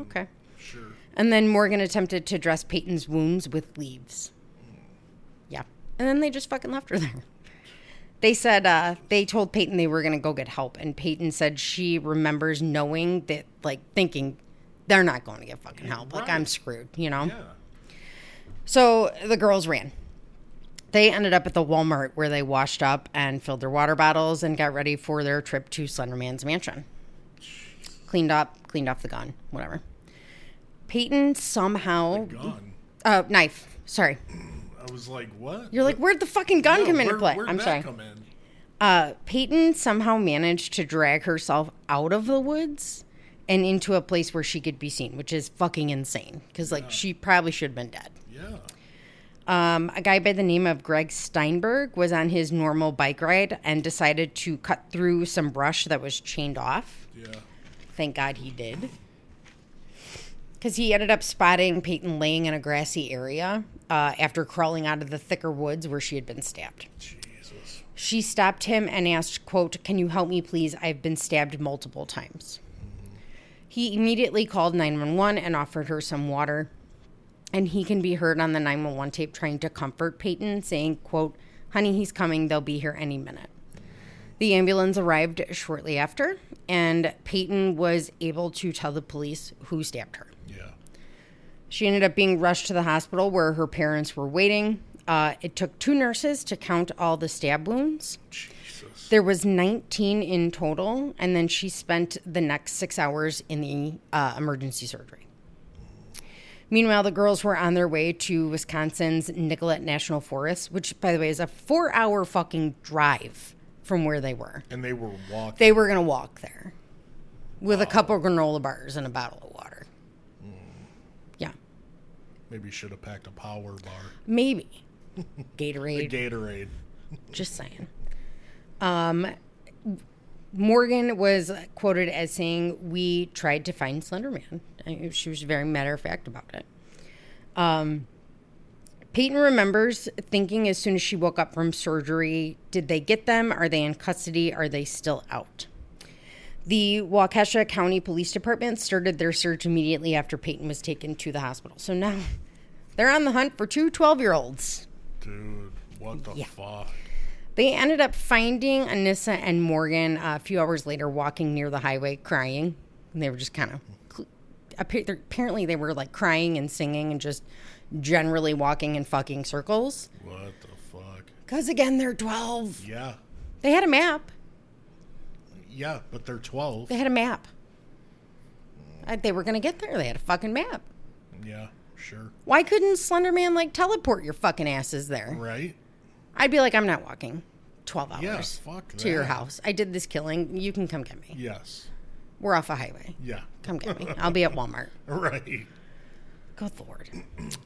okay. Sure. And then Morgan attempted to dress Payton's wounds with leaves. Yeah. And then they just fucking left her there. They said uh, they told Payton they were going to go get help. And Payton said she remembers knowing that, like, thinking they're not going to get fucking help. Like, I'm screwed, you know? Yeah. So the girls ran. They ended up at the Walmart where they washed up and filled their water bottles and got ready for their trip to Slenderman's mansion. Cleaned up, cleaned off the gun, whatever. Payton somehow, Gun. uh, knife. Sorry, I was like, what? you're like, where'd the fucking gun Yeah, come into where- play? where'd I'm that sorry. Come in? Uh, Payton somehow managed to drag herself out of the woods and into a place where she could be seen, which is fucking insane. Because like she probably should have been dead. Yeah. Um, a guy by the name of Greg Steinberg was on his normal bike ride and decided to cut through some brush that was chained off. Yeah. Thank God he did. Because he ended up spotting Payton laying in a grassy area uh, after crawling out of the thicker woods where she had been stabbed. Jesus. She stopped him and asked, quote, Can you help me, please? I've been stabbed multiple times. He immediately called 911 and offered her some water. And he can be heard on the 911 tape trying to comfort Payton, saying, quote, Honey, he's coming. They'll be here any minute. The ambulance arrived shortly after, and Payton was able to tell the police who stabbed her. Yeah. She ended up being rushed to the hospital where her parents were waiting. Uh, it took two nurses to count all the stab wounds. Jesus. There was 19 in total, and then she spent the next six hours in the uh, emergency surgery. Meanwhile, the girls were on their way to Wisconsin's Nicolet National Forest, which, by the way, is a four-hour fucking drive from where they were. And they were walking. They were going to walk there with a couple granola bars and a bottle of water. Yeah, Maybe should have packed a power bar. maybe Gatorade. Gatorade. Just saying. Um, Morgan was quoted as saying, "We tried to find Slenderman." I- She was very matter of fact about it. Um, Payton remembers thinking as soon as she woke up from surgery, "Did they get them? Are they in custody? Are they still out?" The Waukesha County Police Department started their search immediately after Payton was taken to the hospital. So now they're on the hunt for two 12 year olds. Dude, what the fuck? They ended up finding Anissa and Morgan uh, a few hours later walking near the highway crying. And they were just kind of, apparently, they were like crying and singing and just generally walking in fucking circles. What the fuck? Because again, they're 12. Yeah. They had a map. Yeah, but they're 12. They had a map. Uh, They were going to get there. They had a fucking map. Yeah, sure. Why couldn't Slenderman like teleport your fucking asses there? Right? I'd be like, I'm not walking 12 hours Yeah, fuck to your house. I did this killing. You can come get me. Yes. We're off a highway. Yeah. Come get me. I'll be at Walmart. Right. Good lord.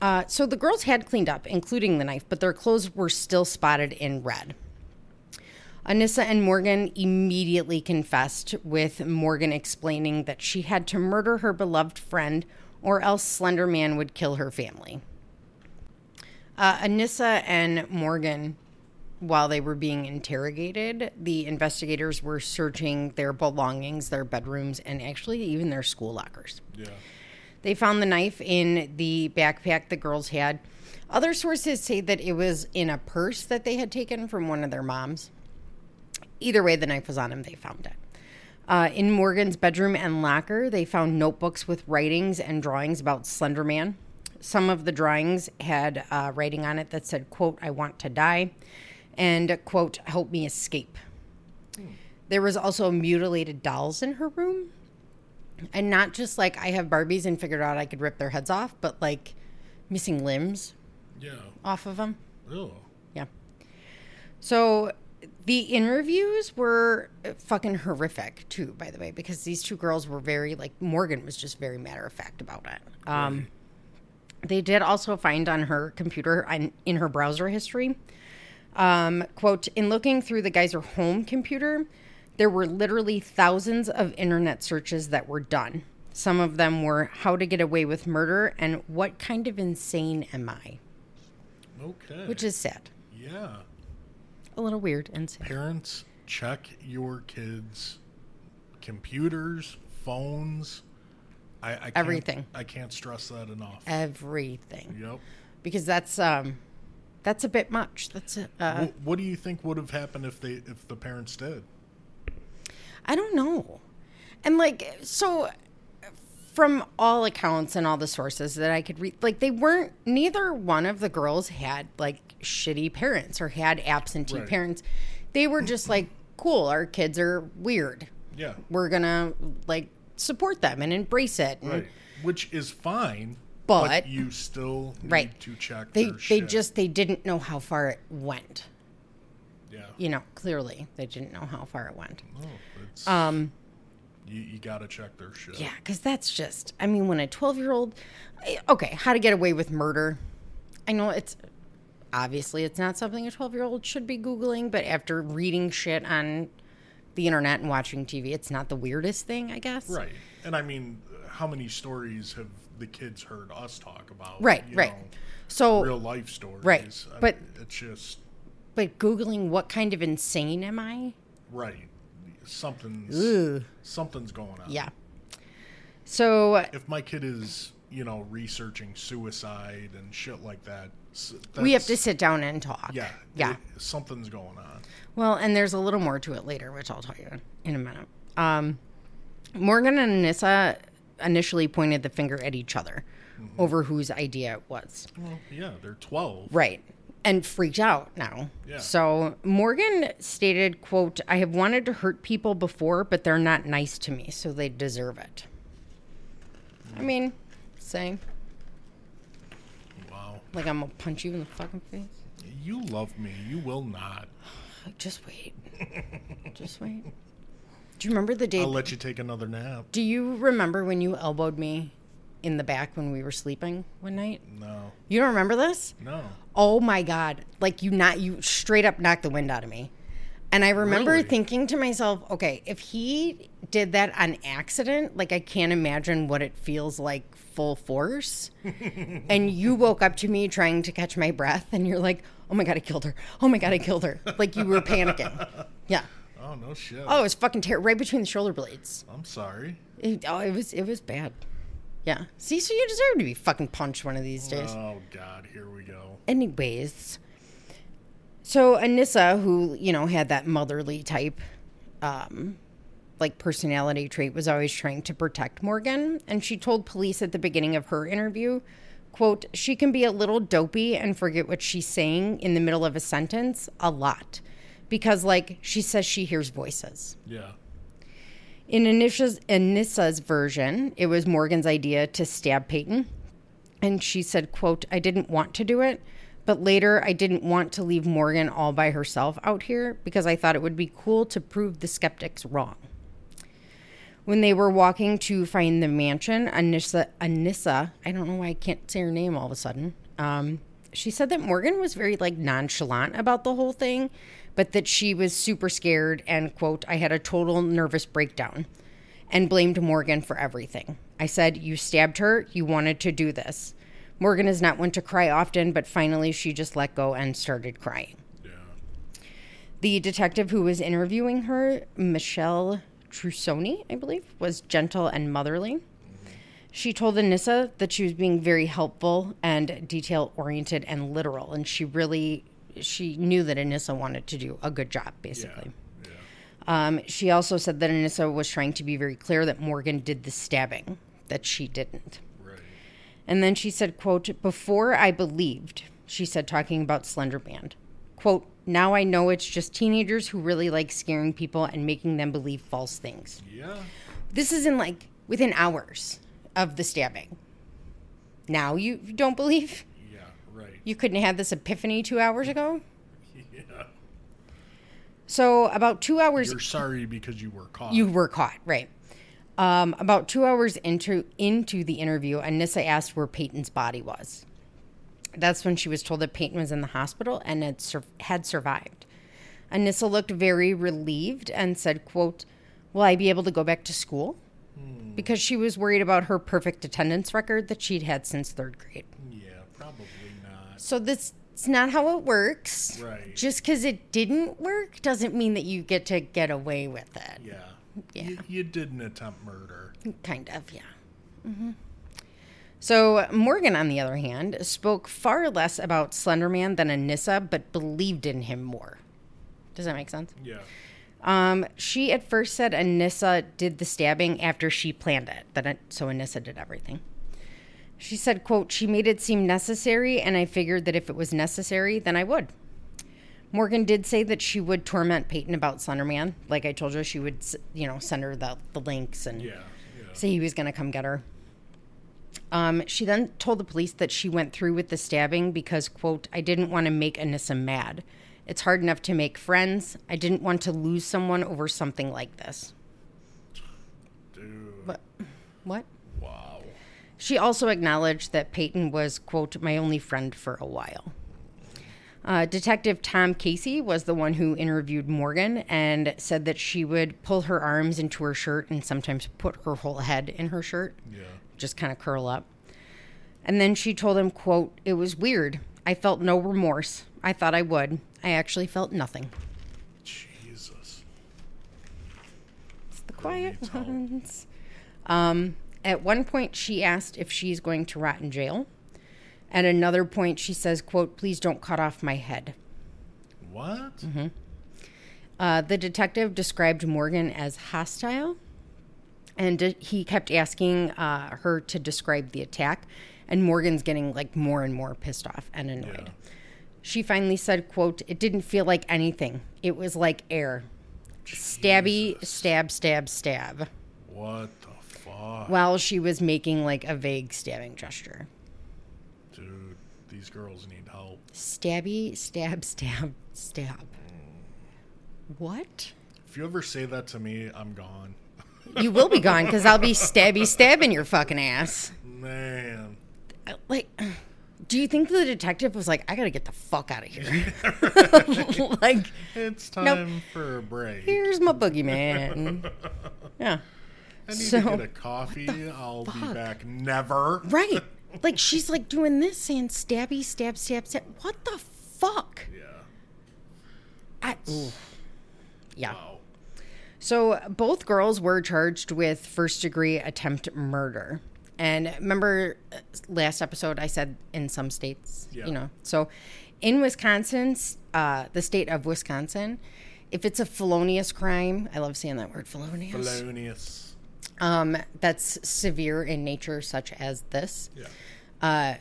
Uh, so the girls had cleaned up, including the knife, but their clothes were still spotted in red. Anissa and Morgan immediately confessed, with Morgan explaining that she had to murder her beloved friend or else Slender Man would kill her family. Uh, Anissa and Morgan, while they were being interrogated, the investigators were searching their belongings, their bedrooms, and actually even their school lockers. Yeah. They found the knife in the backpack the girls had. Other sources say that it was in a purse that they had taken from one of their moms. Either way, the knife was on him. They found it. Uh, in Morgan's bedroom and locker, they found notebooks with writings and drawings about Slender Man. Some of the drawings had uh, writing on it that said, quote, I want to die, and, quote, help me escape. There was also mutilated dolls in her room and not just like I have Barbies and figured out I could rip their heads off, but like missing limbs Yeah. off of them. Oh. Yeah. So the interviews were fucking horrific too, by the way, because these two girls were very like Morgan was just very matter of fact about it. Um, They did also find on her computer on, in her browser history, um, quote, in looking through the Geyser home computer, there were literally thousands of internet searches that were done. Some of them were how to get away with murder and what kind of insane am I, Okay. which is sad. yeah. A little weird and sad. Parents, check your kids' computers, phones. I, I can't, Everything. I can't stress that enough. everything Yep. because that's um that's a bit much that's uh what, what do you think would have happened if they if the parents did? i don't know and like so from all accounts and all the sources that i could read like they weren't neither one of the girls had like shitty parents or had absentee Right. parents they were just like cool our kids are weird Yeah. we're gonna like support them and embrace it and Right. Which is fine, But- you still need Right. to check they they shit. just they didn't know how far it went yeah. you know clearly they didn't know how far it went Oh, it's, um you, you got to check their shit. Yeah, because that's just, I mean, when a 12 year old, okay, how to get away with murder. I know it's obviously it's not something a 12 year old should be Googling, but after reading shit on the internet and watching TV, it's not the weirdest thing, I guess. Right. And I mean, how many stories have the kids heard us talk about? Right, right. know, So, real life stories. Right, I but- it's just but Googling what kind of insane am I? right. Something's Ugh. something's going on. Yeah. So, If my kid is, you know, researching suicide and shit like that, we have to sit down and talk. Yeah. Yeah. it- something's going on. Well, and there's a little more to it later, which I'll tell you in a minute. Um, Morgan and Anissa initially pointed the finger at each other mm-hmm. over whose idea it was. Well, yeah, they're twelve. Right. And freaked out now. Yeah. So Morgan stated, quote, I have wanted to hurt people before, but they're not nice to me, so they deserve it. Mm. I mean, say, Wow. like I'm gonna punch you in the fucking face. You love me. You will not. Just wait. Just wait. Do you remember the day? I'll let you take another nap. Do you remember when you elbowed me in the back when we were sleeping one night? No. You don't remember this? No. Oh my god! Like you not you straight up knocked the wind out of me. And I remember Really? thinking to myself, okay, if he did that on accident, like I can't imagine what it feels like full force. and you woke up to me trying to catch my breath and you're like, "Oh my god, I killed her. Oh my god, I killed her." Like you were panicking. Yeah. Oh no shit. Oh, it was fucking terrible. Right between the shoulder blades. I'm sorry. It, oh, it was it was bad. Yeah. See, so you deserve to be fucking punched one of these days. Oh God, here we go. Anyways, so Anissa, who you know had that motherly type, um, like personality trait, was always trying to protect Morgan, and she told police at the beginning of her interview, "quote She can be a little dopey and forget what she's saying in the middle of a sentence a lot, because like she says she hears voices." Yeah. In Anisha's, Anissa's version, it was Morgan's idea to stab Payton. And she said, quote, I didn't want to do it, but later I didn't want to leave Morgan all by herself out here because I thought it would be cool to prove the skeptics wrong. When they were walking to find the mansion, Anissa, Anissa I don't know why I can't say her name all of a sudden, um, she said that Morgan was very like nonchalant about the whole thing, but that she was super scared and quote, I had a total nervous breakdown and blamed Morgan for everything. I said, You stabbed her, you wanted to do this. Morgan is not one to cry often, but finally she just let go and started crying. Yeah. The detective who was interviewing her, Michelle Trusoni, I believe, was gentle and motherly. She told Anissa that she was being very helpful and detail oriented and literal, and she really she knew that Anissa wanted to do a good job, Yeah. basically. Yeah. Um, she also said that Anissa was trying to be very clear that Morgan did the stabbing, that she didn't. Right. And then she said, quote, before I believed, she said, talking about Slender Man, quote, now I know it's just teenagers who really like scaring people and making them believe false things. Yeah. This is in like within hours of the stabbing. Now you don't believe? Yeah, right. You couldn't have this epiphany two hours ago? Yeah. So, about two hours You're sorry because you were caught. You were caught, right? Um, about two hours into into the interview, Anissa asked where Payton's body was. That's when she was told that Payton was in the hospital and had sur- had survived. Anissa looked very relieved and said, "quote Will I be able to go back to school?" Because she was worried about her perfect attendance record that she'd had since third grade. yeah, probably not. So this is not how it works. Right. Just because it didn't work doesn't mean that you get to get away with it. Yeah. Yeah. You, you didn't attempt murder. Kind of, yeah. hmm So Morgan, on the other hand, spoke far less about Slenderman than Anissa, but believed in him more. Does that make sense? Yeah. Um, she at first said Anissa did the stabbing after she planned it. That so Anissa did everything. She said, "quote She made it seem necessary, and I figured that if it was necessary, then I would." Morgan did say that she would torment Payton about Slenderman. Like I told you, she would, you know, send her the, the links and Yeah. Yeah. say he was going to come get her. Um, she then told the police that she went through with the stabbing because, quote, I didn't want to make Anissa mad. It's hard enough to make friends. I didn't want to lose someone over something like this. Dude. What? What? Wow. She also acknowledged that Payton was, quote, my only friend for a while. Uh, Detective Tom Casey was the one who interviewed Morgan and said that she would pull her arms into her shirt and sometimes put her whole head in her shirt. Yeah. just kind of curl up. And then she told him, quote, "It was weird. I felt no remorse. I thought I would. I actually felt nothing." Jesus. It's the quiet ones. Um, at one point, she asked if she's going to rot in jail. At another point, she says, "quote Please don't cut off my head." What? Mm-hmm. Uh, the detective described Morgan as hostile, and he kept asking uh, her to describe the attack. And Morgan's getting like more and more pissed off and annoyed. Yeah. She finally said, "quote It didn't feel like anything. It was like air, stabby, stab, stab, stab." What the fuck? While she was making like a vague stabbing gesture. Dude, these girls need help. Stabby, stab, stab, stab. What? If you ever say that to me, I'm gone. You will be gone because I'll be stabby stabbing your fucking ass. Man. Uh, like, do you think the detective was like, I gotta get the fuck out of here? like, It's time Nope. for a break. here's my boogeyman. Yeah. I need So- to get a coffee. I'll be back. Never. Right. Like, she's like doing this, saying stabby, stab, stab, stab. What the fuck? Yeah. I. Yeah. Wow. So both girls were charged with first degree attempt murder. And remember uh, last episode I said in some states, Yeah. you know. So in Wisconsin, uh, the state of Wisconsin, if it's a felonious crime, I love saying that word felonious. Felonious. um, that's severe in nature, such as this. Yeah. Uh,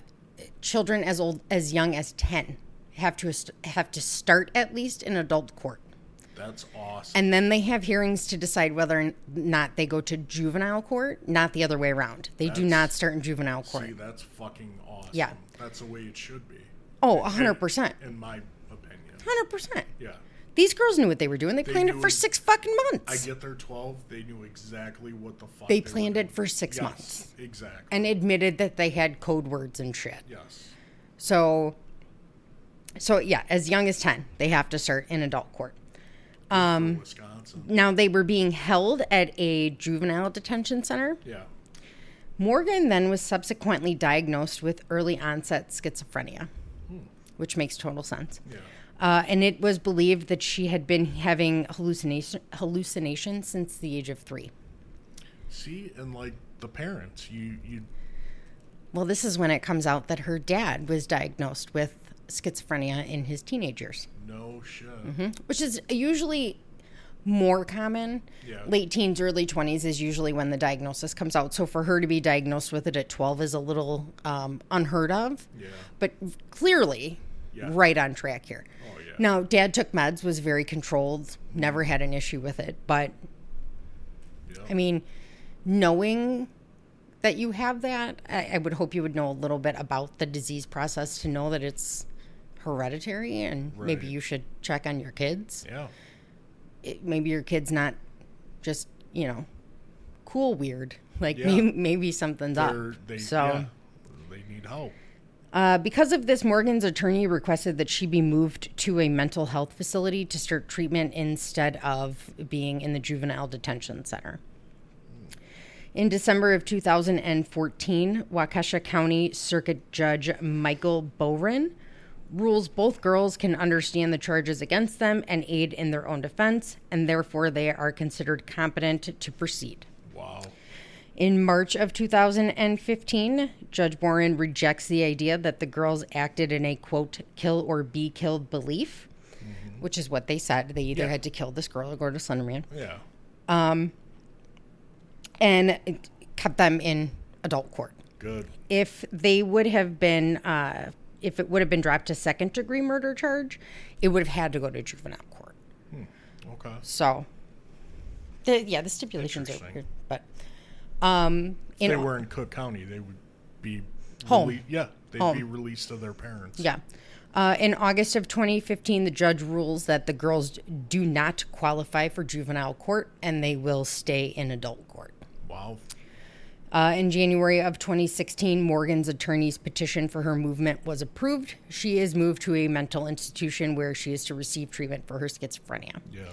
children as old as young as ten have to have to start at least in adult court. That's awesome. And then they have hearings to decide whether or not they go to juvenile court, not the other way around. They do not start in juvenile court. See, that's fucking awesome. Yeah. That's the way it should be. Oh, 100%. In my opinion. 100%. Yeah. These girls knew what they were doing. They, planned it for six fucking months. I get their 12. They knew exactly what the fuck They were planned it for six Yes, months. Exactly. and admitted that they had code words and shit. yes. So, so yeah, as young as 10, they have to start in adult court. Um, Wisconsin. Now, they were being held at a juvenile detention center. Yeah. Morgan then was subsequently diagnosed with early onset schizophrenia, which makes total sense. Yeah. Uh, and it was believed that she had been having hallucination hallucinations since the age of three. See, and like the parents, you you Well, this is when it comes out that her dad was diagnosed with schizophrenia in his teenage years, no shit. which is usually more common. Yeah. Late teens, early 20s is usually when the diagnosis comes out. So for her to be diagnosed with it at 12 is a little um, unheard of. Yeah. but clearly Yeah. right on track here. Oh yeah. Now, dad took meds, was very controlled, never had an issue with it. But Yeah. I mean, knowing that you have that. I, I would hope you would know a little bit about the disease process to know that it's hereditary, and maybe you should check on your kids. Yeah. It, maybe your kid's not just you know cool weird. Like Yeah. maybe, maybe something's up. They're, they, so. yeah, they need help. Uh, because of this, Morgan's attorney requested that she be moved to a mental health facility to start treatment instead of being in the juvenile detention center. In December of 2014, Waukesha County Circuit Judge Michael Bohren rules both girls can understand the charges against them and aid in their own defense, and therefore they are considered competent to proceed. Wow. In March of 2015, Judge Bohren rejects the idea that the girls acted in a quote, kill or be killed belief, which is what they said. They either Yeah. had to kill this girl or go to Slenderman, Yeah. Um, and kept them in adult court. Good. If they would have been, uh, if it would have been dropped to second degree murder charge, it would have had to go to juvenile court. Okay. So, the, yeah, the stipulations are weird, but um, If in they were in Cook County, they would be Home. rele- yeah, they'd Home. be released to their parents. Yeah. Uh, in August of 2015, the judge rules that the girls do not qualify for juvenile court and they will stay in adult court. Wow. Uh, in January of 2016, Morgan's attorney's petition for her movement was approved. She is moved to a mental institution where she is to receive treatment for her schizophrenia. Yeah.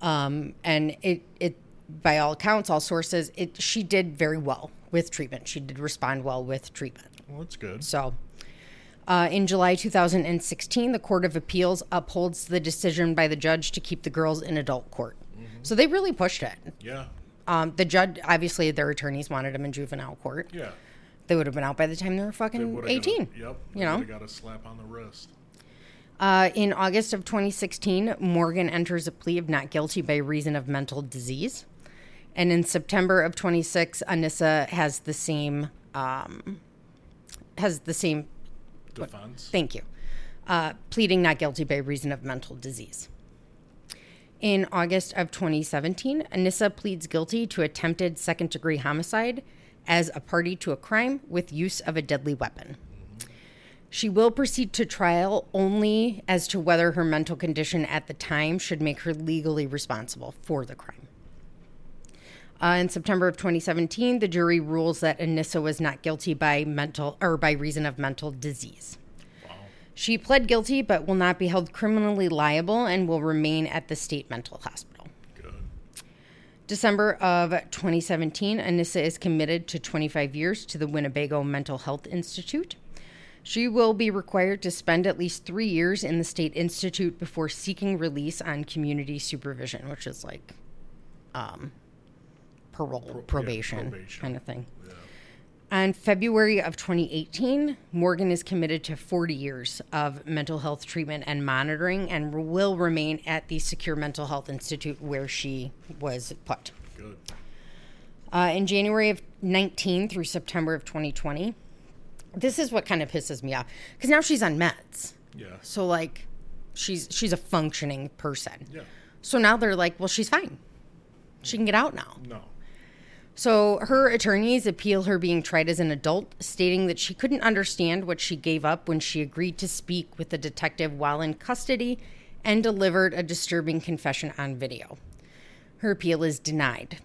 Um, and it, it, by all accounts, all sources, it she did very well with treatment. She did respond well with treatment. Well, that's good. So, uh, in July 2016, the Court of Appeals upholds the decision by the judge to keep the girls in adult court. So they really pushed it. Yeah. Um, the judge, obviously, their attorneys wanted him in juvenile court. Yeah. They would have been out by the time they were fucking would've 18. A, yep. you know? They got a slap on the wrist. Uh, in August of 2016, Morgan enters a plea of not guilty by reason of mental disease. And in September of 26, Anissa has the same um, has the same Defense. Thank you. Uh, pleading not guilty by reason of mental disease. In August of 2017, Anissa pleads guilty to attempted second degree homicide as a party to a crime with use of a deadly weapon. She will proceed to trial only as to whether her mental condition at the time should make her legally responsible for the crime. Uh, in September of 2017, the jury rules that Anissa was not guilty by mental or by reason of mental disease. She pled guilty but will not be held criminally liable and will remain at the state mental hospital. Good. December of 2017, Anissa is committed to 25 years to the Winnebago Mental Health Institute. She will be required to spend at least three years in the state institute before seeking release on community supervision, which is like um, parole, probation, probation. kind of thing. On February of 2018, Morgan is committed to 40 years of mental health treatment and monitoring and will remain at the Secure Mental Health Institute where she was put. Good. Uh, in January of 19 through September of 2020, this is what kind of pisses me off because now she's on meds. Yeah. So, like, she's she's a functioning person. Yeah. So now they're like, well, she's fine. She can get out now. No. So her attorneys appeal her being tried as an adult, stating that she couldn't understand what she gave up when she agreed to speak with the detective while in custody and delivered a disturbing confession on video. Her appeal is denied.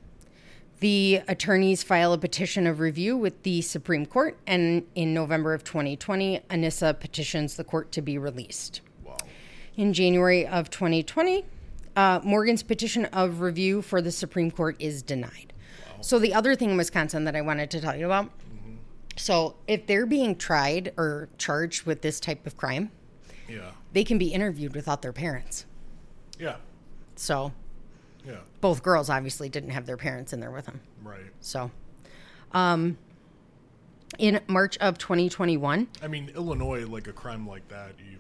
The attorneys file a petition of review with the Supreme Court, and in November of 2020, Anissa petitions the court to be released. Wow. In January of 2020, uh, Morgan's petition of review for the Supreme Court is denied. So, the other thing in Wisconsin that I wanted to tell you about so, if they're being tried or charged with this type of crime, Yeah. they can be interviewed without their parents. Yeah. So, Yeah. both girls obviously didn't have their parents in there with them. Right. So, um, in March of 2021, I mean, Illinois, like a crime like that, you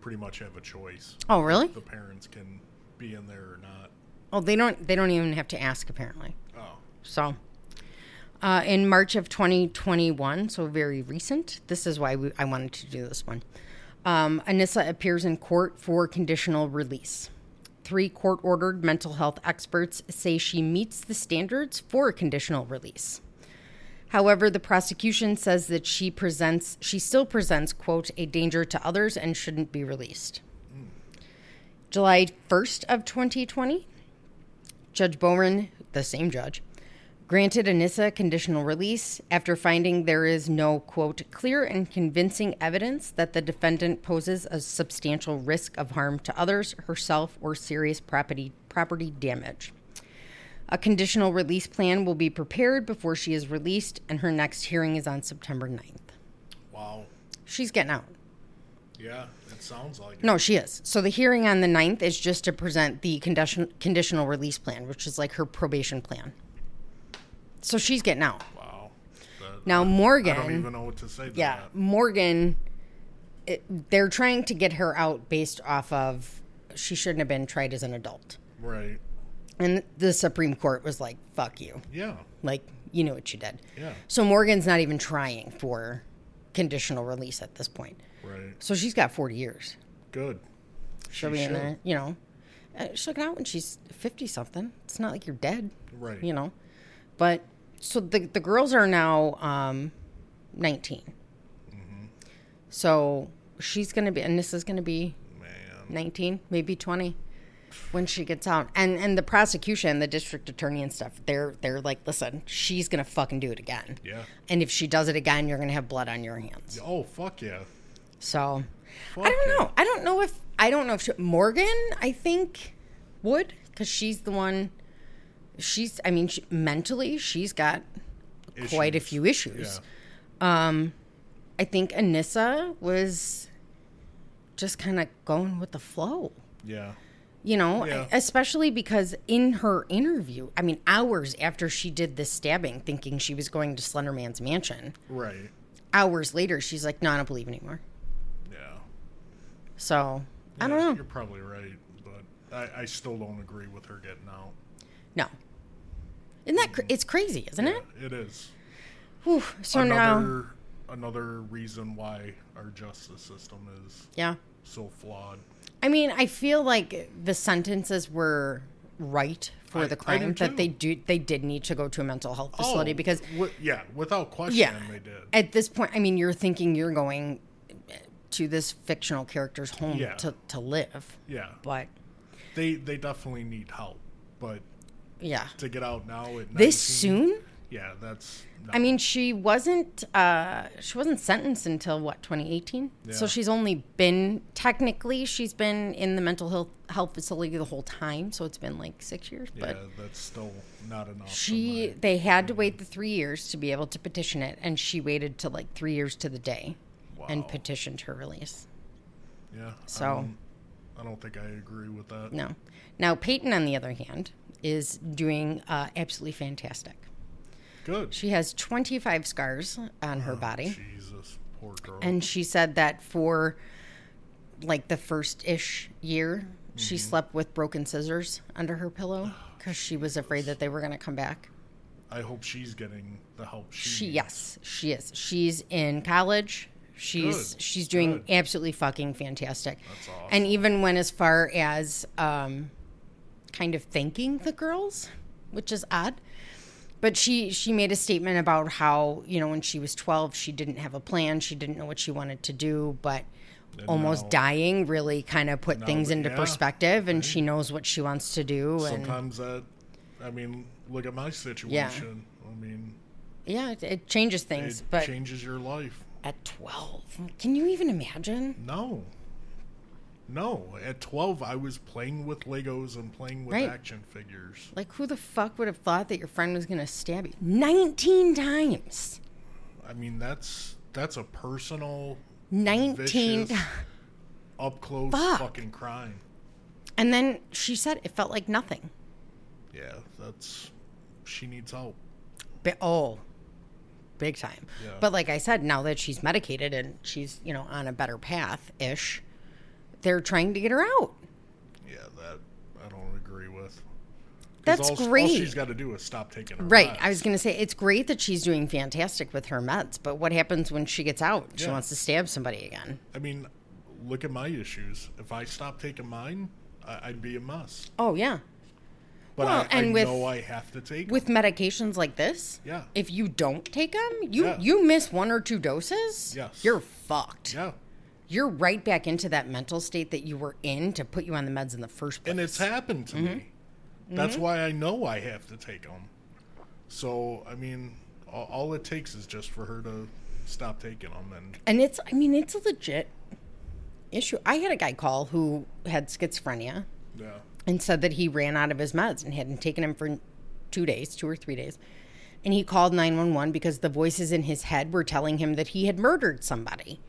pretty much have a choice. oh really? The parents can be in there or not. Oh, they don't. They don't even have to ask apparently. So, uh, in March of 2021, so very recent, this is why we, I wanted to do this one. Um, Anissa appears in court for conditional release. Three court ordered mental health experts say she meets the standards for conditional release. However, the prosecution says that she presents she still presents quote a danger to others and shouldn't be released. July 1st of 2020, Judge Bohren, the same judge, granted Anissa conditional release after finding there is no quote clear and convincing evidence that the defendant poses a substantial risk of harm to others, herself, or serious property property damage. A conditional release plan will be prepared before she is released, and her next hearing is on September 9th. Wow. She's getting out. Yeah, it sounds like it. No, she is. So the hearing on the 9th is just to present the condition, conditional release plan, which is like her probation plan. So she's getting out. Wow. That- Now, Morgan. I don't even know what to say to Yeah, that. Morgan, it, they're trying to get her out based off of she shouldn't have been tried as an adult. Right. And the Supreme Court was like, fuck you. Yeah. Like, you know what you did. Yeah. So Morgan's not even trying for conditional release at this point. Right. So she's got 40 years. Good. She'll She be in there, you know. Uh, she'll get out when she's 50 something. It's not like you're dead, Right. you know. But so the, the girls are now um, 19. Mm-hmm. So she's going to be, and this is going to be Man. 19, maybe 20 when she gets out. And and the prosecution, the district attorney and stuff, they're they're like, "Listen, she's going to fucking do it again." Yeah. And if she does it again, you're going to have blood on your hands. Oh fuck yeah. So Fuck I don't yeah. know. I don't know if I don't know if she, Morgan, I think would cuz she's the one she's I mean, she, mentally she's got quite a few issues. Um I think Anissa was just kind of going with the flow Yeah. you know Yeah. especially because in her interview i mean hours after she did this stabbing thinking she was going to slenderman's mansion Right. hours later she's like no i don't believe anymore Yeah. so i don't know You're probably right, but I, I still don't agree with her getting out. No isn't that cra- it's crazy isn't it it is. Whew. so now another another reason why our justice system is yeah so flawed. i mean i feel like the sentences were right for I- the crime that they do they did need to go to a mental health facility Oh, because wi- yeah, without question, yeah they did. at this point i mean you're thinking you're going to this fictional character's home Yeah. to, to live yeah, but they they definitely need help, but yeah to get out now at 19, this soon yeah, that's. No. i mean she wasn't uh she wasn't sentenced until what 2018 yeah. so she's only been technically she's been in the mental health health facility the whole time so it's been like six years yeah, but that's still not enough. she my- they had to wait the three years to be able to petition it and she waited to like three years to the day and petitioned her release yeah. so- I don't, I don't think I agree with that. no now payton on the other hand is doing uh, absolutely fantastic Good. she has 25 scars on her Oh, body Jesus, poor girl. and she said that for like the first ish year she Mm-hmm. slept with broken scissors under her pillow Oh, because she was afraid that they were going to come back I hope she's getting the help she. she needs. yes she is she's in college she's Good, she's doing good. absolutely fucking fantastic That's awesome. and even went as far as um kind of thanking the girls which is odd but she she made a statement about how you know when she was 12 she didn't have a plan she didn't know what she wanted to do but And almost now- dying really kind of put Now things into yeah, perspective and she knows what she wants to do and Sometimes that, I mean, look at my situation. I mean, yeah it, it changes things it but changes your life. at 12 can you even imagine No. No. At 12, I was playing with Legos and playing with Right. action figures. like who the fuck would have thought that your friend was going to stab you 19 times I mean, that's that's a personal, 19 vicious, up close Fuck. fucking crime. and then she said it felt like nothing Yeah, that's. She needs help. Oh big time Yeah. but like i said now that she's medicated and she's you know on a better path ish they're trying to get her out Yeah, that I don't agree with. That's all, great. All she's got to do is stop taking her right meds. i was going to say it's great that she's doing fantastic with her meds but what happens when she gets out she Yeah. wants to stab somebody again I mean, look at my issues. If I stopped taking mine, I, I'd be a mess. oh yeah But Well, I, and I with- know I have to take. With medications like this, Yeah. if you don't take them, you Yeah. you miss one or two doses, Yes. you're fucked. yeah, You're right back into that mental state that you were in to put you on the meds in the first place. and it's happened to Mm-hmm. me. That's why I know I have to take them. So I mean, all, all it takes is just for her to stop taking them, and And it's, I mean, it's a legit issue. I had a guy call who had schizophrenia yeah, and said that he ran out of his meds and hadn't taken them for two days, two or three days. And he called 911 because the voices in his head were telling him that he had murdered somebody.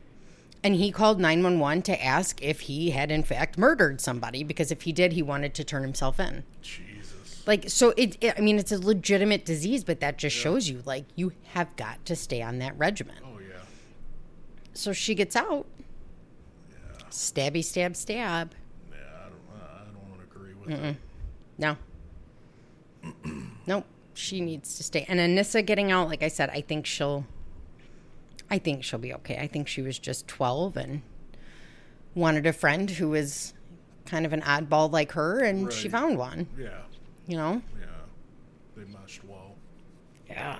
And he called 911 to ask if he had, in fact, murdered somebody because if he did, he wanted to turn himself in. Jesus, Like, so it, it I mean, it's a legitimate disease, but that just shows you, like, you have got to stay on that regimen. oh yeah, So she gets out. Yeah. stabby, stab, stab. yeah. I don't, I don't agree with it. No. nope. She needs to stay. And Anissa getting out, like I said, I think she'll I think she'll be okay. I think she was just 12 and wanted a friend who was kind of an oddball like her and she found one, Yeah, you know? yeah. They meshed well, Yeah.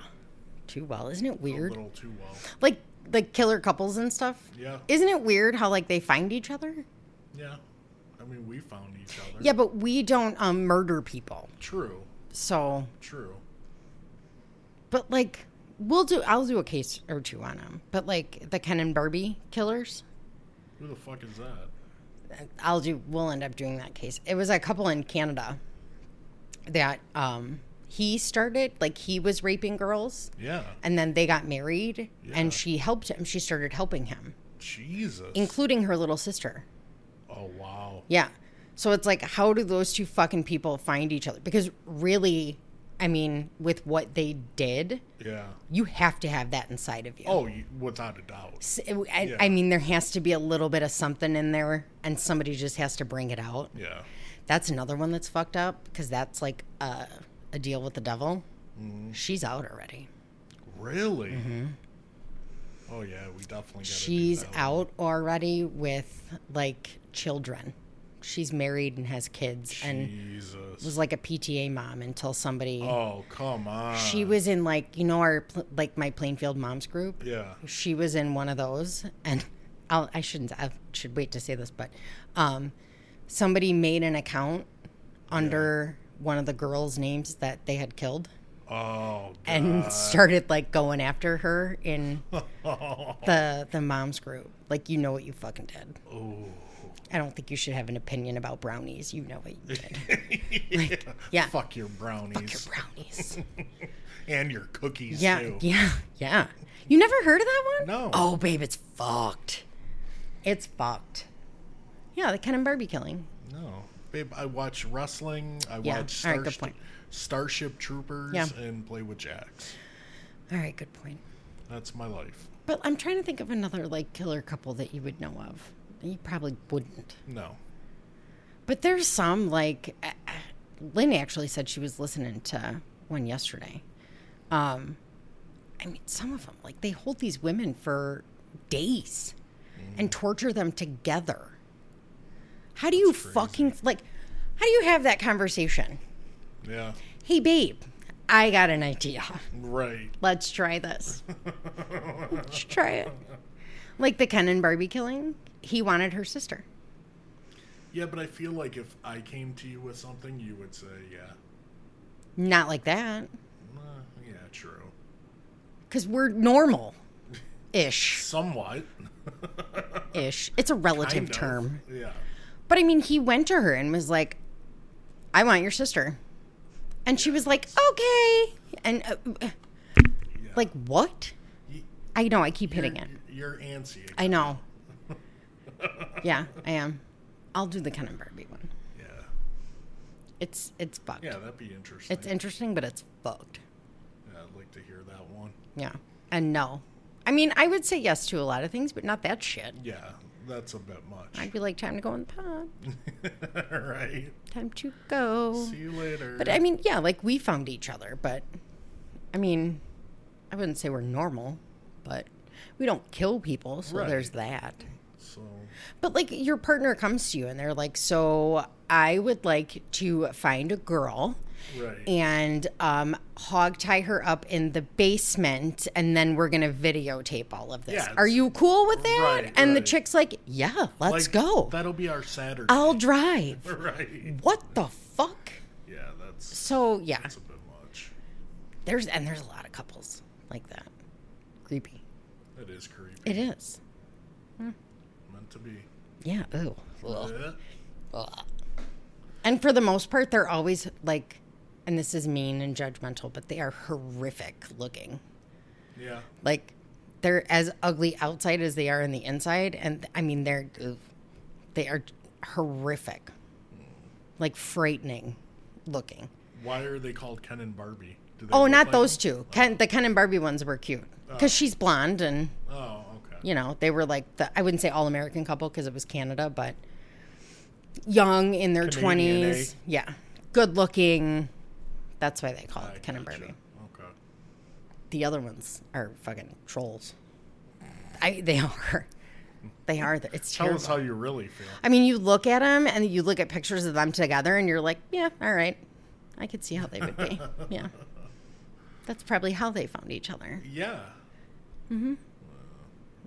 Too well. Isn't it weird? a little too well. Like like killer couples and stuff? Yeah, Isn't it weird how like they find each other? yeah. I mean, we found each other. Yeah, but we don't um, murder people. True, So, true. but like we'll do I'll do a case or two on them. But like the Ken and Barbie killers, Who the fuck is that? I'll do we'll end up doing that case. It was a couple in Canada that um he started like he was raping girls Yeah, and then they got married Yeah. and she helped him. She started helping him, Jesus. including her little sister. oh wow. Yeah. So it's like, how do those two fucking people find each other? Because really, I mean, with what they did, Yeah. you have to have that inside of you. Oh, without a doubt. S- I, Yeah. I mean, there has to be a little bit of something in there, and somebody just has to bring it out. Yeah. That's another one that's fucked up because that's like a, a deal with the devil. Mm-hmm. She's out already. Really? Oh yeah, we definitely. She's out already with like children. She's married and has kids, and was like a PTA mom until somebody. oh come on. She was in like you know our like my Plainfield moms group. Yeah. She was in one of those, and I'll, I shouldn't. I should wait to say this, but um, somebody made an account under one of the girls' names that they had killed, Oh. God. and started like going after her in the the moms group. Like you know what you fucking did. Oh. I don't think you should have an opinion about brownies. You know what you did. yeah. Fuck your brownies. Fuck your brownies. and your cookies Yeah, too. yeah, yeah. You never heard of that one? No. Oh, babe, it's fucked. It's fucked. Yeah, the Ken and Barbie killing. No. Babe, I watch wrestling. I Yeah. watch All right, good Starship, point. Starship Troopers Yeah. and play with jacks. All right, good point. That's my life. But I'm trying to think of another like killer couple that you would know of. You probably wouldn't. No. But there's some like Lynn actually said she was listening to one yesterday. Um, I mean, some of them like they hold these women for days and torture them together. How do you fucking like? How do you have that conversation? Yeah. Hey, babe, I got an idea. Right. Let's try this. Let's try it. Like the Ken and Barbie killing, he wanted her sister. Yeah, but I feel like if I came to you with something, you would say, yeah. Not like that, Uh, yeah, true. because we're normal ish. Somewhat. Ish. It's a relative Kind of. term. Yeah. But I mean, he went to her and was like, I want your sister. And she was like, okay. And uh, uh, yeah. like, what? I know, I keep hitting it. You're antsy. I know. Yeah, I am. I'll do the Ken and Barbie one. Yeah. It's it's fucked. Yeah, that'd be interesting. It's interesting, but it's fucked. yeah, I'd like to hear that one. Yeah. And no. I mean, I would say yes to a lot of things, but not that shit. Yeah, that's a bit much. I'd be like, time to go in the pub. right. Time to go. See you later. But I mean, yeah, like we found each other, but I mean, I wouldn't say we're normal, but we don't kill people, so Right. there's that. But like your partner comes to you and they're like, "So I would like to find a girl Right. and um, hog tie her up in the basement, and then we're gonna videotape all of this. Yeah, Are you cool with that? Right, and the chick's like, "Yeah, let's Like, go. That'll be our Saturday. I'll drive." right. What the fuck? Yeah, that's So yeah, that's a bit much. there's and there's a lot of couples like that. Creepy. It is creepy. It is. Meant to be. Yeah. Ooh. Ugh. Ugh. And for the most part, they're always like, and this is mean and judgmental, but they are horrific looking. Yeah. Like, they're as ugly outside as they are in the inside, and I mean, they're they are horrific, like frightening looking. Why are they called Ken and Barbie? Do they Oh, not like those them? two. Ken, the Ken and Barbie ones were cute oh. because she's blonde, and Oh. You know they were like the I wouldn't say all American couple because it was Canada, but young in their twenties. Yeah, good looking. That's why they call I it Ken and gotcha. Barbie. Okay. The other ones are fucking trolls. I they are. They are. It's Tell us how you really feel. I mean, you look at them and you look at pictures of them together, and you're like, yeah, all right, I could see how they would be. yeah, that's probably how they found each other. Yeah. Mm-hmm.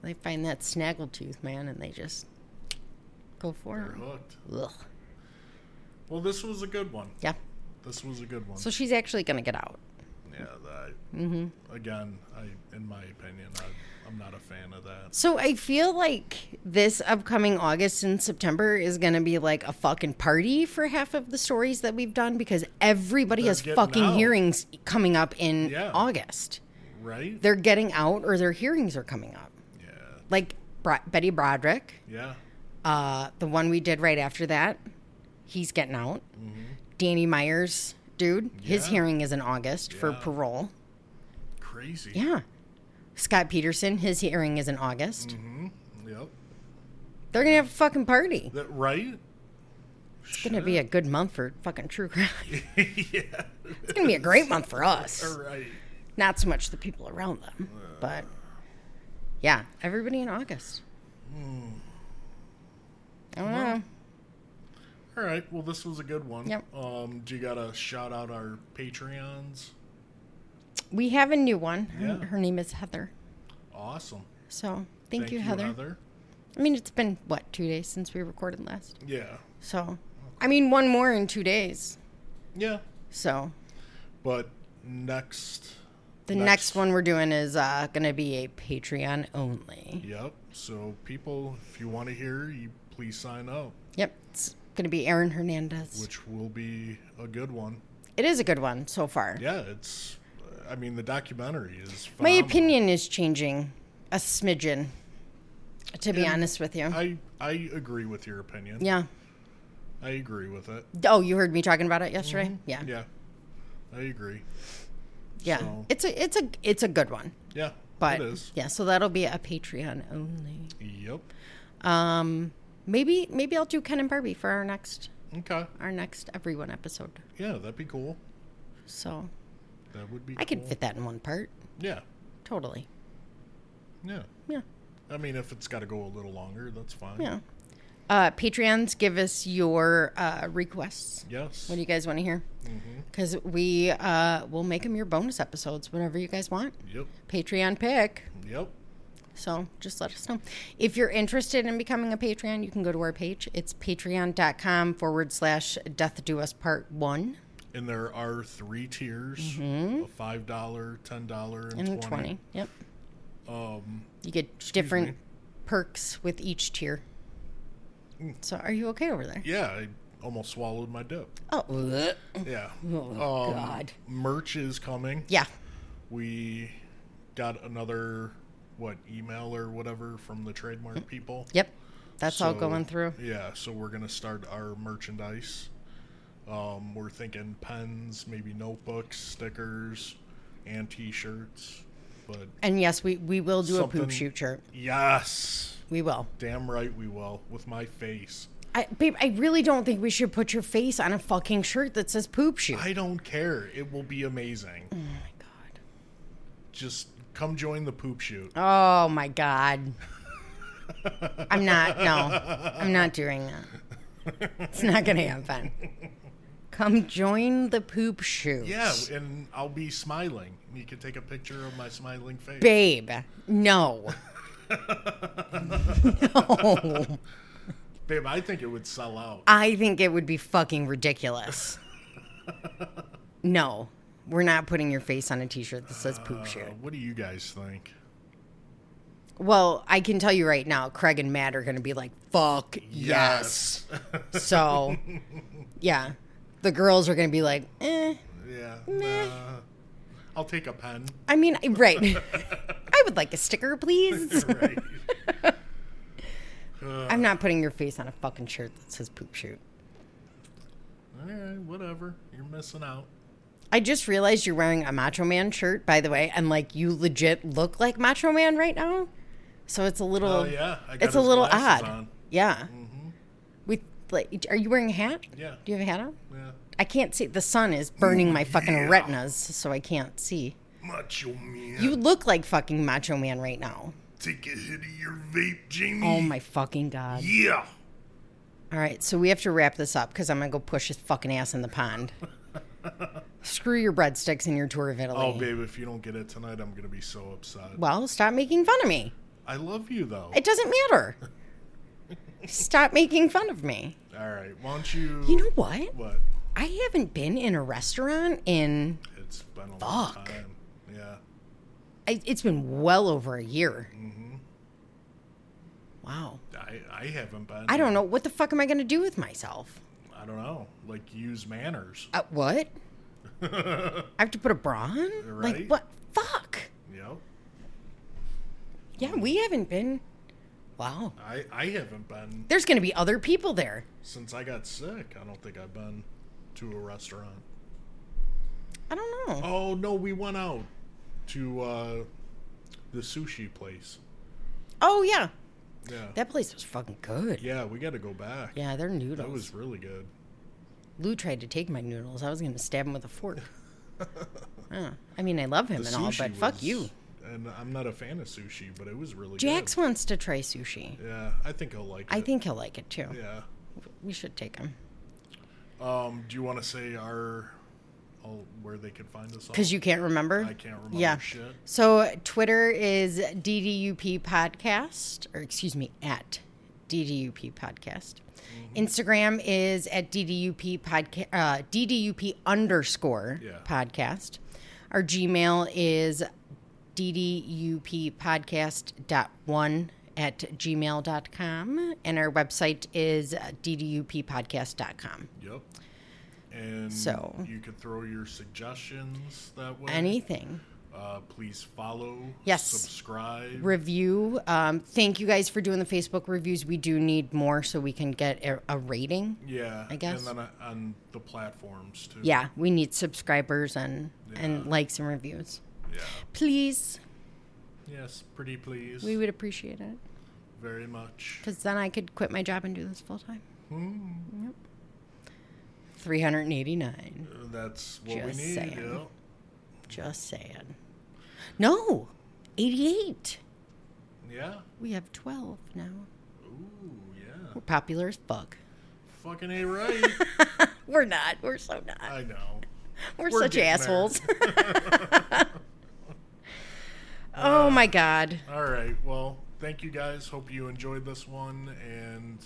They find that snaggletooth man, and they just go for You're him. hooked. Ugh. Well, this was a good one. Yeah. This was a good one. So she's actually gonna get out. yeah. That. Mm-hmm. Again, I, in my opinion, I, I'm not a fan of that. So I feel like this upcoming August and September is gonna be like a fucking party for half of the stories that we've done because everybody They're has getting fucking out. hearings coming up in Yeah. August. Right? They're getting out or their hearings are coming up. Yeah. Like Bro- Betty Broderick, Yeah. uh, the one we did right after that, he's getting out. Danny Myers, dude, his Mm-hmm. Hearing is in August for parole. Crazy. Yeah. Scott Peterson, his hearing is in August. Mm-hmm. Yep. They're gonna have a fucking party. That right? It's gonna be a good month for fucking true crime. yeah. It's gonna be a great month for us. All right. Not so much the people around them, but yeah, everybody in August. I don't know. All right. Well, this was a good one. Yep. Um, do you gotta shout out our Patreons? We have a new one. Her, Yeah. her name is Heather. Awesome. So thank, you, Heather. Heather. I mean, it's been what two days since we recorded last. Yeah. So, I mean, one more in two days. Yeah. So But next. The next, one we're doing is uh, going to be a Patreon only. Yep. So people, if you want to hear, you please sign up, Yep, it's going to be Aaron Hernandez. which will be a good one. it is a good one so far. Yeah. It's. I mean, the documentary is. My opinion is changing a smidgen. To be And honest with you. I I agree with your opinion. yeah. I agree with it. Oh, you heard me talking about it yesterday? Yeah. Yeah. I agree. Yeah. So- It's a it's a it's a good one. Yeah. But it is. yeah, so that'll be a Patreon only. Yep. Um maybe maybe I'll do Ken and Barbie for our next Okay. our next everyone episode. Yeah, that'd be cool. So That would be. I could fit that in one part. Yeah. Totally. Yeah. Yeah. I mean, if it's got to go a little longer, that's fine. Yeah. Uh, Patreons, give us your uh, requests. Yes. What do you guys want to hear? Mm-hmm. Because we uh, will make them your bonus episodes whenever you guys want. Yep. Patreon pick. Yep. So just let us know. If you're interested in becoming a Patreon, you can go to our page. It's patreon.com forward slash death do us part one And there are three tiers: a five dollar, ten dollar, and, Mm-hmm. and 20. 20. Yep. Um, You get different me. perks with each tier. Mm. So are you okay over there? yeah, I almost swallowed my dip. Oh, ugh. Yeah. Oh, um, God. Merch is coming. yeah. We got another what email or whatever from the trademark people. Yep. That's all going through. Yeah, so we're gonna start our merchandise. Um, we're thinking pens, maybe notebooks, stickers, and T-shirts. But And yes, we, we will do a poop shoot shirt. yes, We will. damn right we will with my face. I, babe, I really don't think we should put your face on a fucking shirt that says poop shoot. I don't care. It will be amazing. oh my god. Just come join the poop shoot. Oh my god. I'm not. No, I'm not doing that. It's not gonna happen. Come join the poop shoot. Yeah, and I'll be smiling. You can take a picture of my smiling face. Babe, no. no. Babe, I think it would sell out. I think it would be fucking ridiculous. no. We're not putting your face on a t shirt that says poop Uh, shoot. what do you guys think? Well, I can tell you right now, Craig and Matt are going to be like, fuck yes. So, yeah. The girls are going to be like, eh. yeah. nah. I'll take a pen. I mean, right. I would like a sticker, please. right. I'm not putting your face on a fucking shirt that says poop shoot. All right, whatever. You're missing out. I just realized you're wearing a Macho Man shirt, by the way, and like you legit look like Macho Man right now. So it's a little, Oh yeah, it's a little odd. on. Yeah. With like, are you wearing a hat? Yeah. Do you have a hat on? Yeah. I can't see. The sun is burning my fucking yeah. retinas, so I can't see. Macho man. You look like fucking Macho Man right now. take a hit of your vape, Jamie. Oh my fucking god. Yeah. All right, so we have to wrap this up because I'm gonna go push his fucking ass in the pond. Screw your breadsticks and your tour of Italy. Oh, babe, if you don't get it tonight, I'm gonna be so upset. Well, stop making fun of me. I love you though. It doesn't matter. Stop making fun of me. All right, why don't you? You know what? what? I haven't been in a restaurant in. It's been a long Fuck. time. Yeah. I, it's been well over a year. Mm-hmm. Wow. I I haven't been. I don't know. What the fuck am I going to do with myself? I don't know. Like use manners. Uh, what? I have to put a bra on? Like, what? Fuck. Yep. Yeah, we haven't been. Wow. I I haven't been There's going to be other people there. since I got sick. I don't think I've been to a restaurant. I don't know. Oh no, we went out to uh the sushi place. Oh, yeah. Yeah. That place was fucking good. yeah, we got to go back. Yeah, their noodles. That was really good. Lou tried to take my noodles. I was going to stab him with a fork. Yeah. I mean, I love him The and all, but fuck you. And I'm not a fan of sushi, but it was really good. Jax wants to try sushi. Yeah, I think he'll like it. I think he'll like it too. Yeah. We should take him. Um, do you want to say our all, where they can find us? Because you can't remember? I can't remember Yeah. shit. So Twitter is DDUP Podcast, or excuse me, at DDUP Podcast. Mm-hmm. Instagram is at DDUP Podcast, uh, DDUP underscore Yeah. podcast. Our Gmail is DDUP Podcast dot one at gmail.com. And our website is DDUPpodcast.com. Yep. And So- you can throw your suggestions that way. Anything. Uh, please follow. Yes. Subscribe. review. Um, thank you guys for doing the Facebook reviews. We do need more so we can get a, a rating. yeah. I guess. And then uh, on the platforms too. Yeah, we need subscribers and and likes and reviews. Yeah. Please, Yes. Pretty please. we would appreciate it Very much. because then I could quit my job and do this full time. Hmm. Three hundred and eighty nine. Uh, That's what Just we need. saying. Yeah. Just saying. No, eighty eight. Yeah. We have twelve now. Ooh, yeah. We're popular as fuck. Fucking a right. We're not. We're so not. I know. We're, we're such assholes. oh my god. All right. Well, thank you guys. Hope you enjoyed this one. And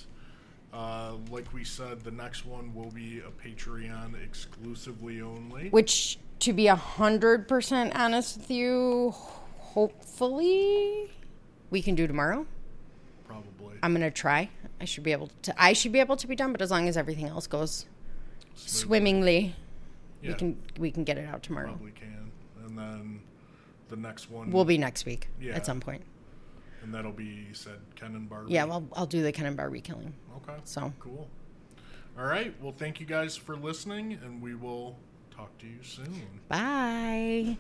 uh, like we said, the next one will be a Patreon exclusively only. Which, to be a hundred percent honest with you, hopefully we can do tomorrow. Probably. I'm gonna try. I should be able to. I should be able to be done, but as long as everything else goes swimmingly, Yeah, we can we can get it out tomorrow. probably can. And then the next one Will be next week Yeah. at some point. and that'll be you said Ken and Barbie. Yeah, well, I'll do the Ken and Barbie killing. Okay. So Cool. All right. Well, thank you guys for listening, and we will talk to you soon. bye.